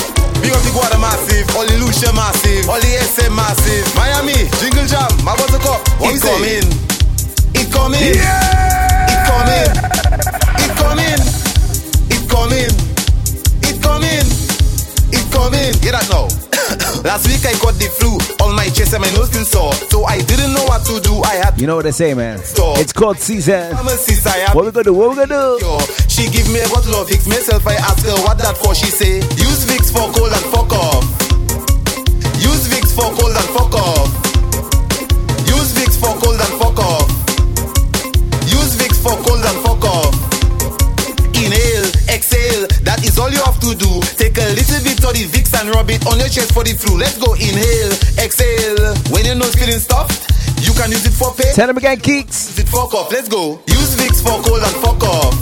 Big up the Guada massive. All the Lucia massive. All the SM massive. Miami, Jingle Jam, my buttercup. What it coming. It coming. It Last week I got the flu on my chest and my nose still sore. So I didn't know what to do. I had You know what they say, man. It's called season. What we gonna do? What we gonna do? She give me a bottle of Vicks. Myself, I ask her what that for. She say, use Vicks for cold and fuck off. Use Vicks for cold and fuck off. That is all you have to do. Take a little bit of the Vicks and rub it on your chest for the flu. Let's go. Inhale, exhale. When your nose feeling stuffed, you can use it for pain. Tell them again, Keeks. Use it fuck off. Let's go. Use Vicks for cold and fuck off.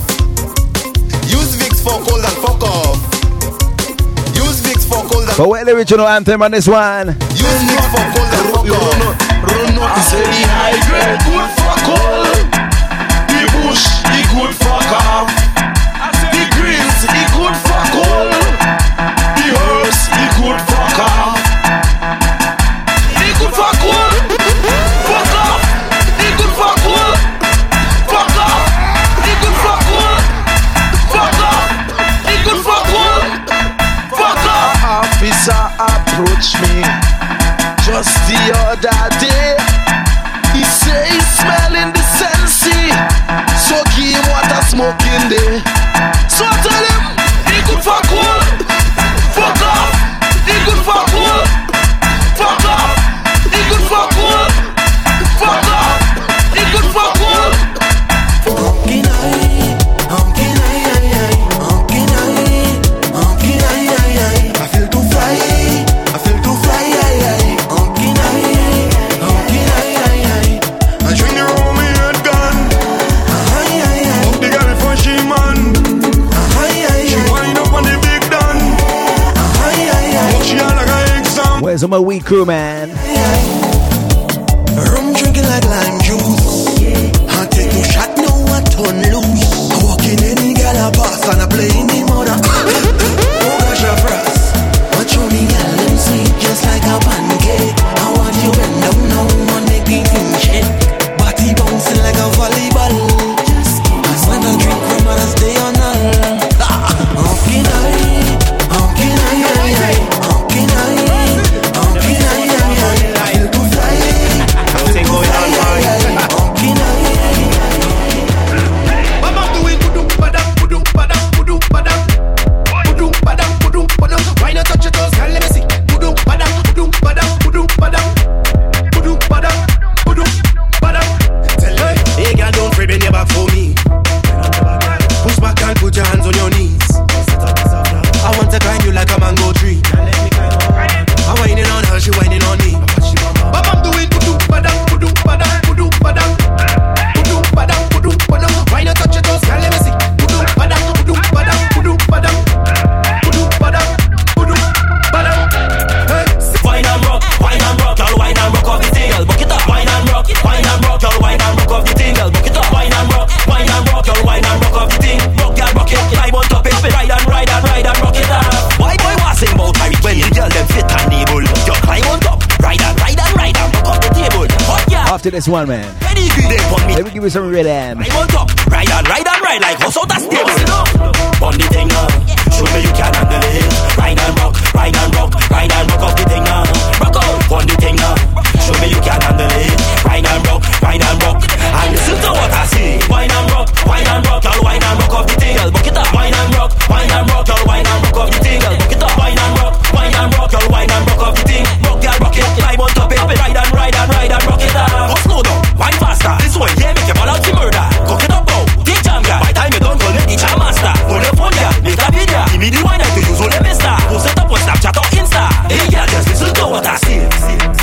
Use Vicks for cold and fuck off. Use Vicks for cold and But where the original anthem on this one? Use Vicks for cold and fuck off. Run up, say the high grade good for cold. The bush, the good for cough. Just the Where's my weed crew, man? to this one, man. Let me give you some red Ride ride on, ride on, ride like. On the thing now, show me you can handle it. Ride rock, ride rock, ride rock off the thing now. Rock on the thing now, show me you can handle it. Ride rock, ride rock, and listen to what I.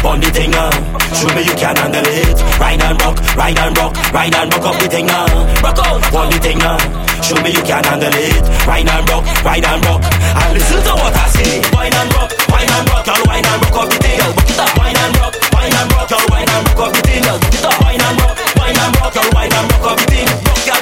burn the thing now. Show me you can handle it. Ride and rock, ride and rock, ride and rock up the thing now. Rock on. burn the thing now. Show me you can handle it. Ride and rock, ride and rock, and listen to what I say. Wine and rock, wine and rock, y'all wine and rock up the thing. Y'all it up. Wine and rock, wine and rock, y'all wine and rock up the thing. Y'all it up. Wine and rock, wine and rock, y'all wine and rock up the thing. Rock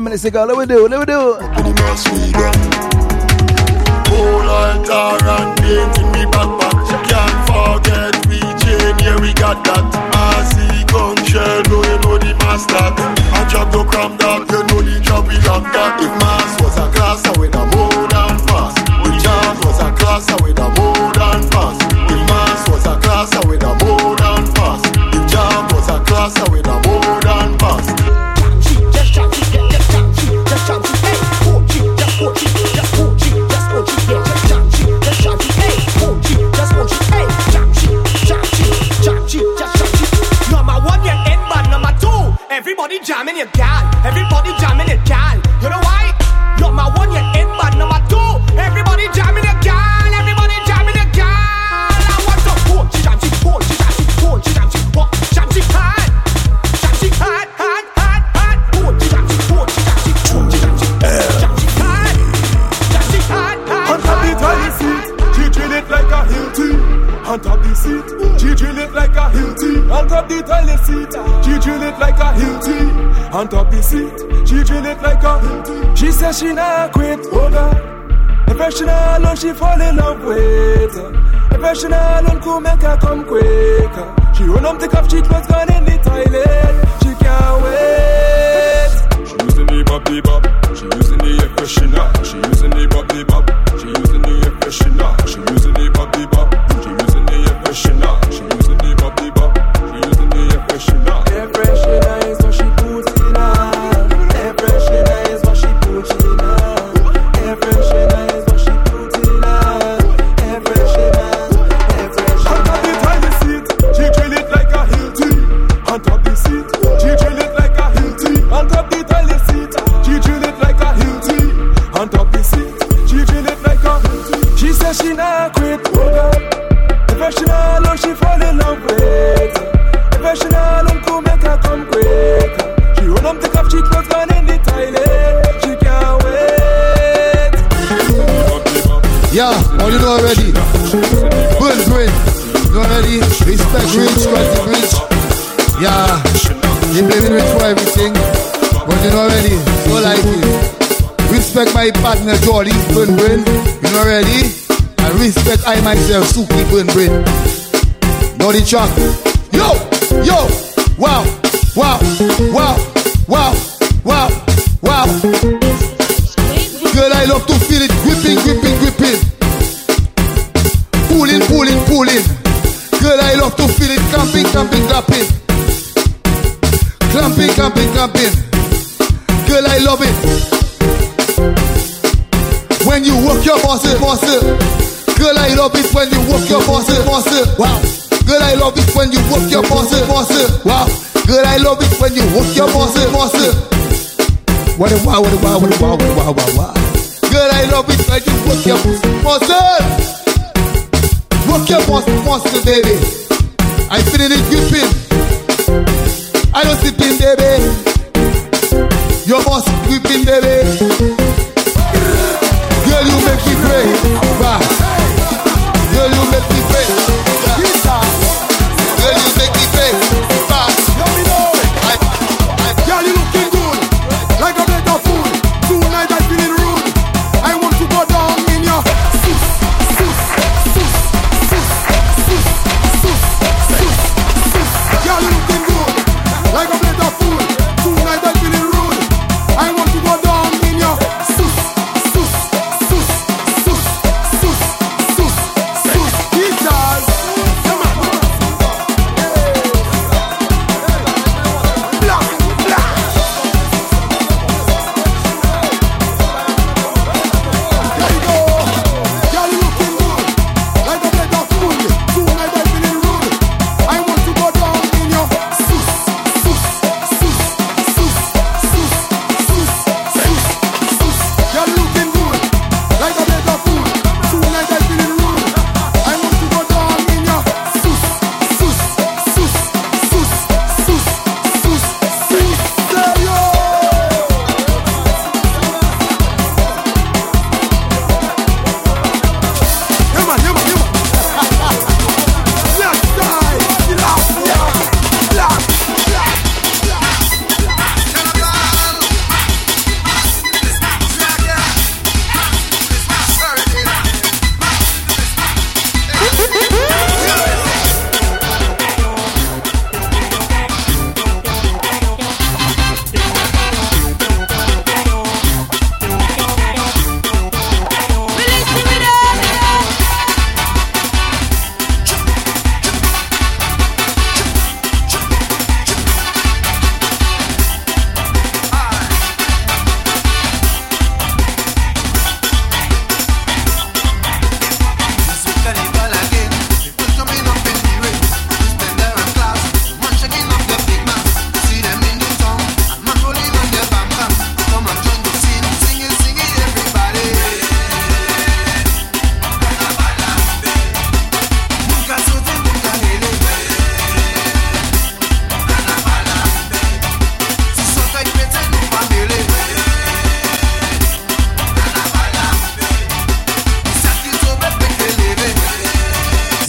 10 minutes ago. Let me do it. Let me do it. she fall in love with. A Impression all make her come quick. Jesus Christ is rich. Yeah, he blaming me for everything. But you know ready, so like it. Respect my partner Jordy Burn Brain. You know already. I respect I myself, Suki Burn Brain. Naughty Chuck. Yo! Yo! Wow! Wow! Wow! Wow! Wow! Wow! Girl, I love to clamping. Clamping, clamping, clamping. Girl, I love it. When you work your bossy, bossy. Girl, I love it when you work your bossy, bossy. Wow. Girl, I love it when you work your bossy, bossy. Wow. Girl, I love it when you work your bossy, bossy. What a wow, what a wow, what a wow, what a wow, wow, wow. Girl, I love it when you work your bossy. Work your bossy, bossy, baby. I feeling it gripping. I don't sit in, baby. Your boss gripping, baby.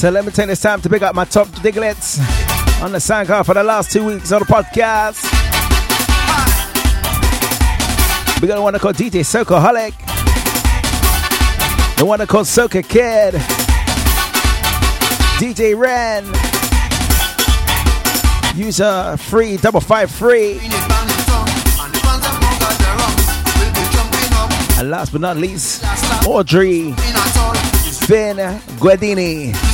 So let me take this time to pick up my top diglets on the SoundCloud for the last two weeks on the podcast. We got one called DJ Socoholic, the one called Soca Kid, DJ Ren, user free double five free, and last but not least, Audrey Finn Guedini.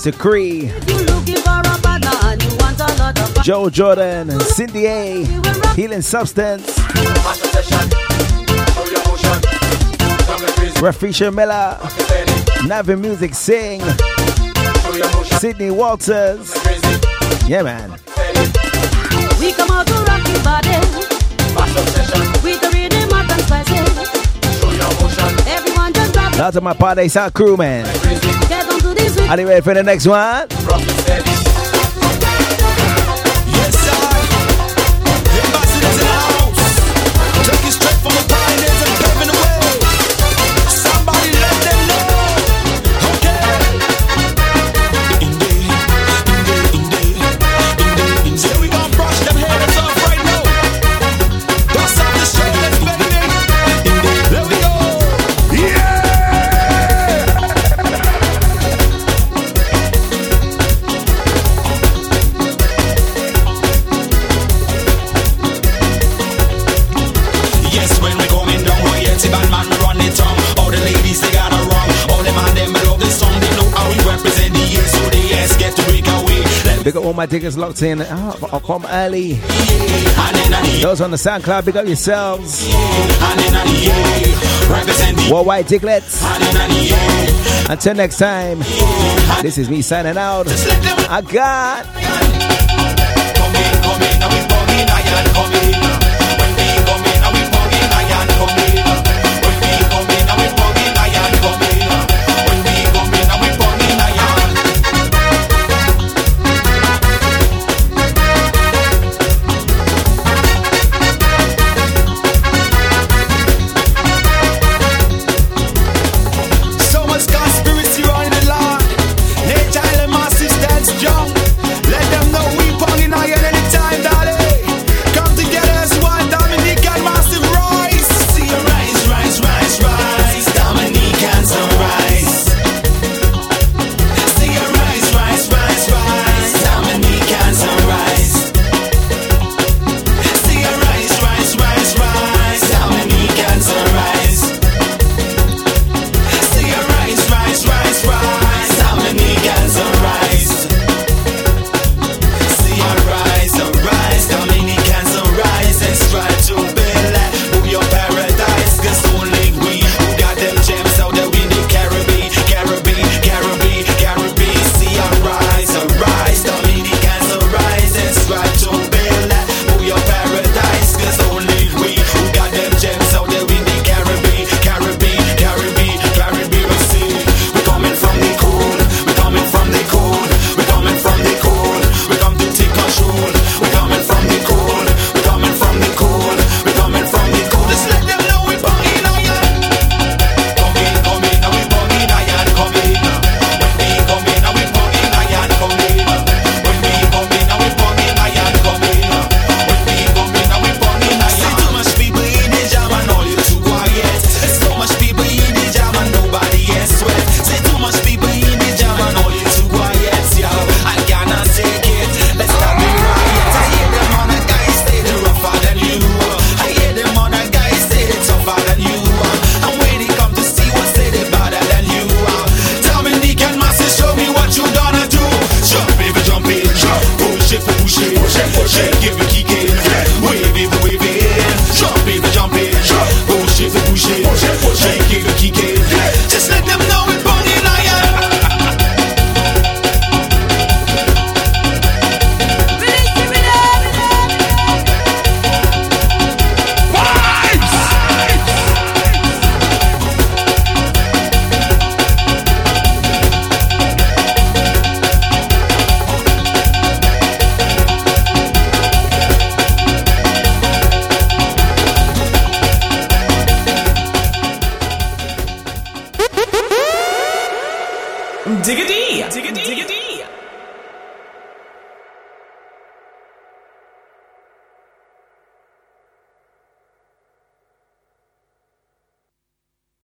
Zakri, Joe Jordan, Cindy A, Healing Substance, Rafisha Miller, Navin Music Sing, Sydney Walters. Yeah, man. We come out to rock your body. With the rhythm of and spices. Show your motion. Everyone just drop. Out to my party, sound crew, man. Anyway, for the next one. We got all my diggers locked in uh, oh, come early. Those on the SoundCloud, big up yourselves. Worldwide Diglets. Until next time, this is me signing out. I got.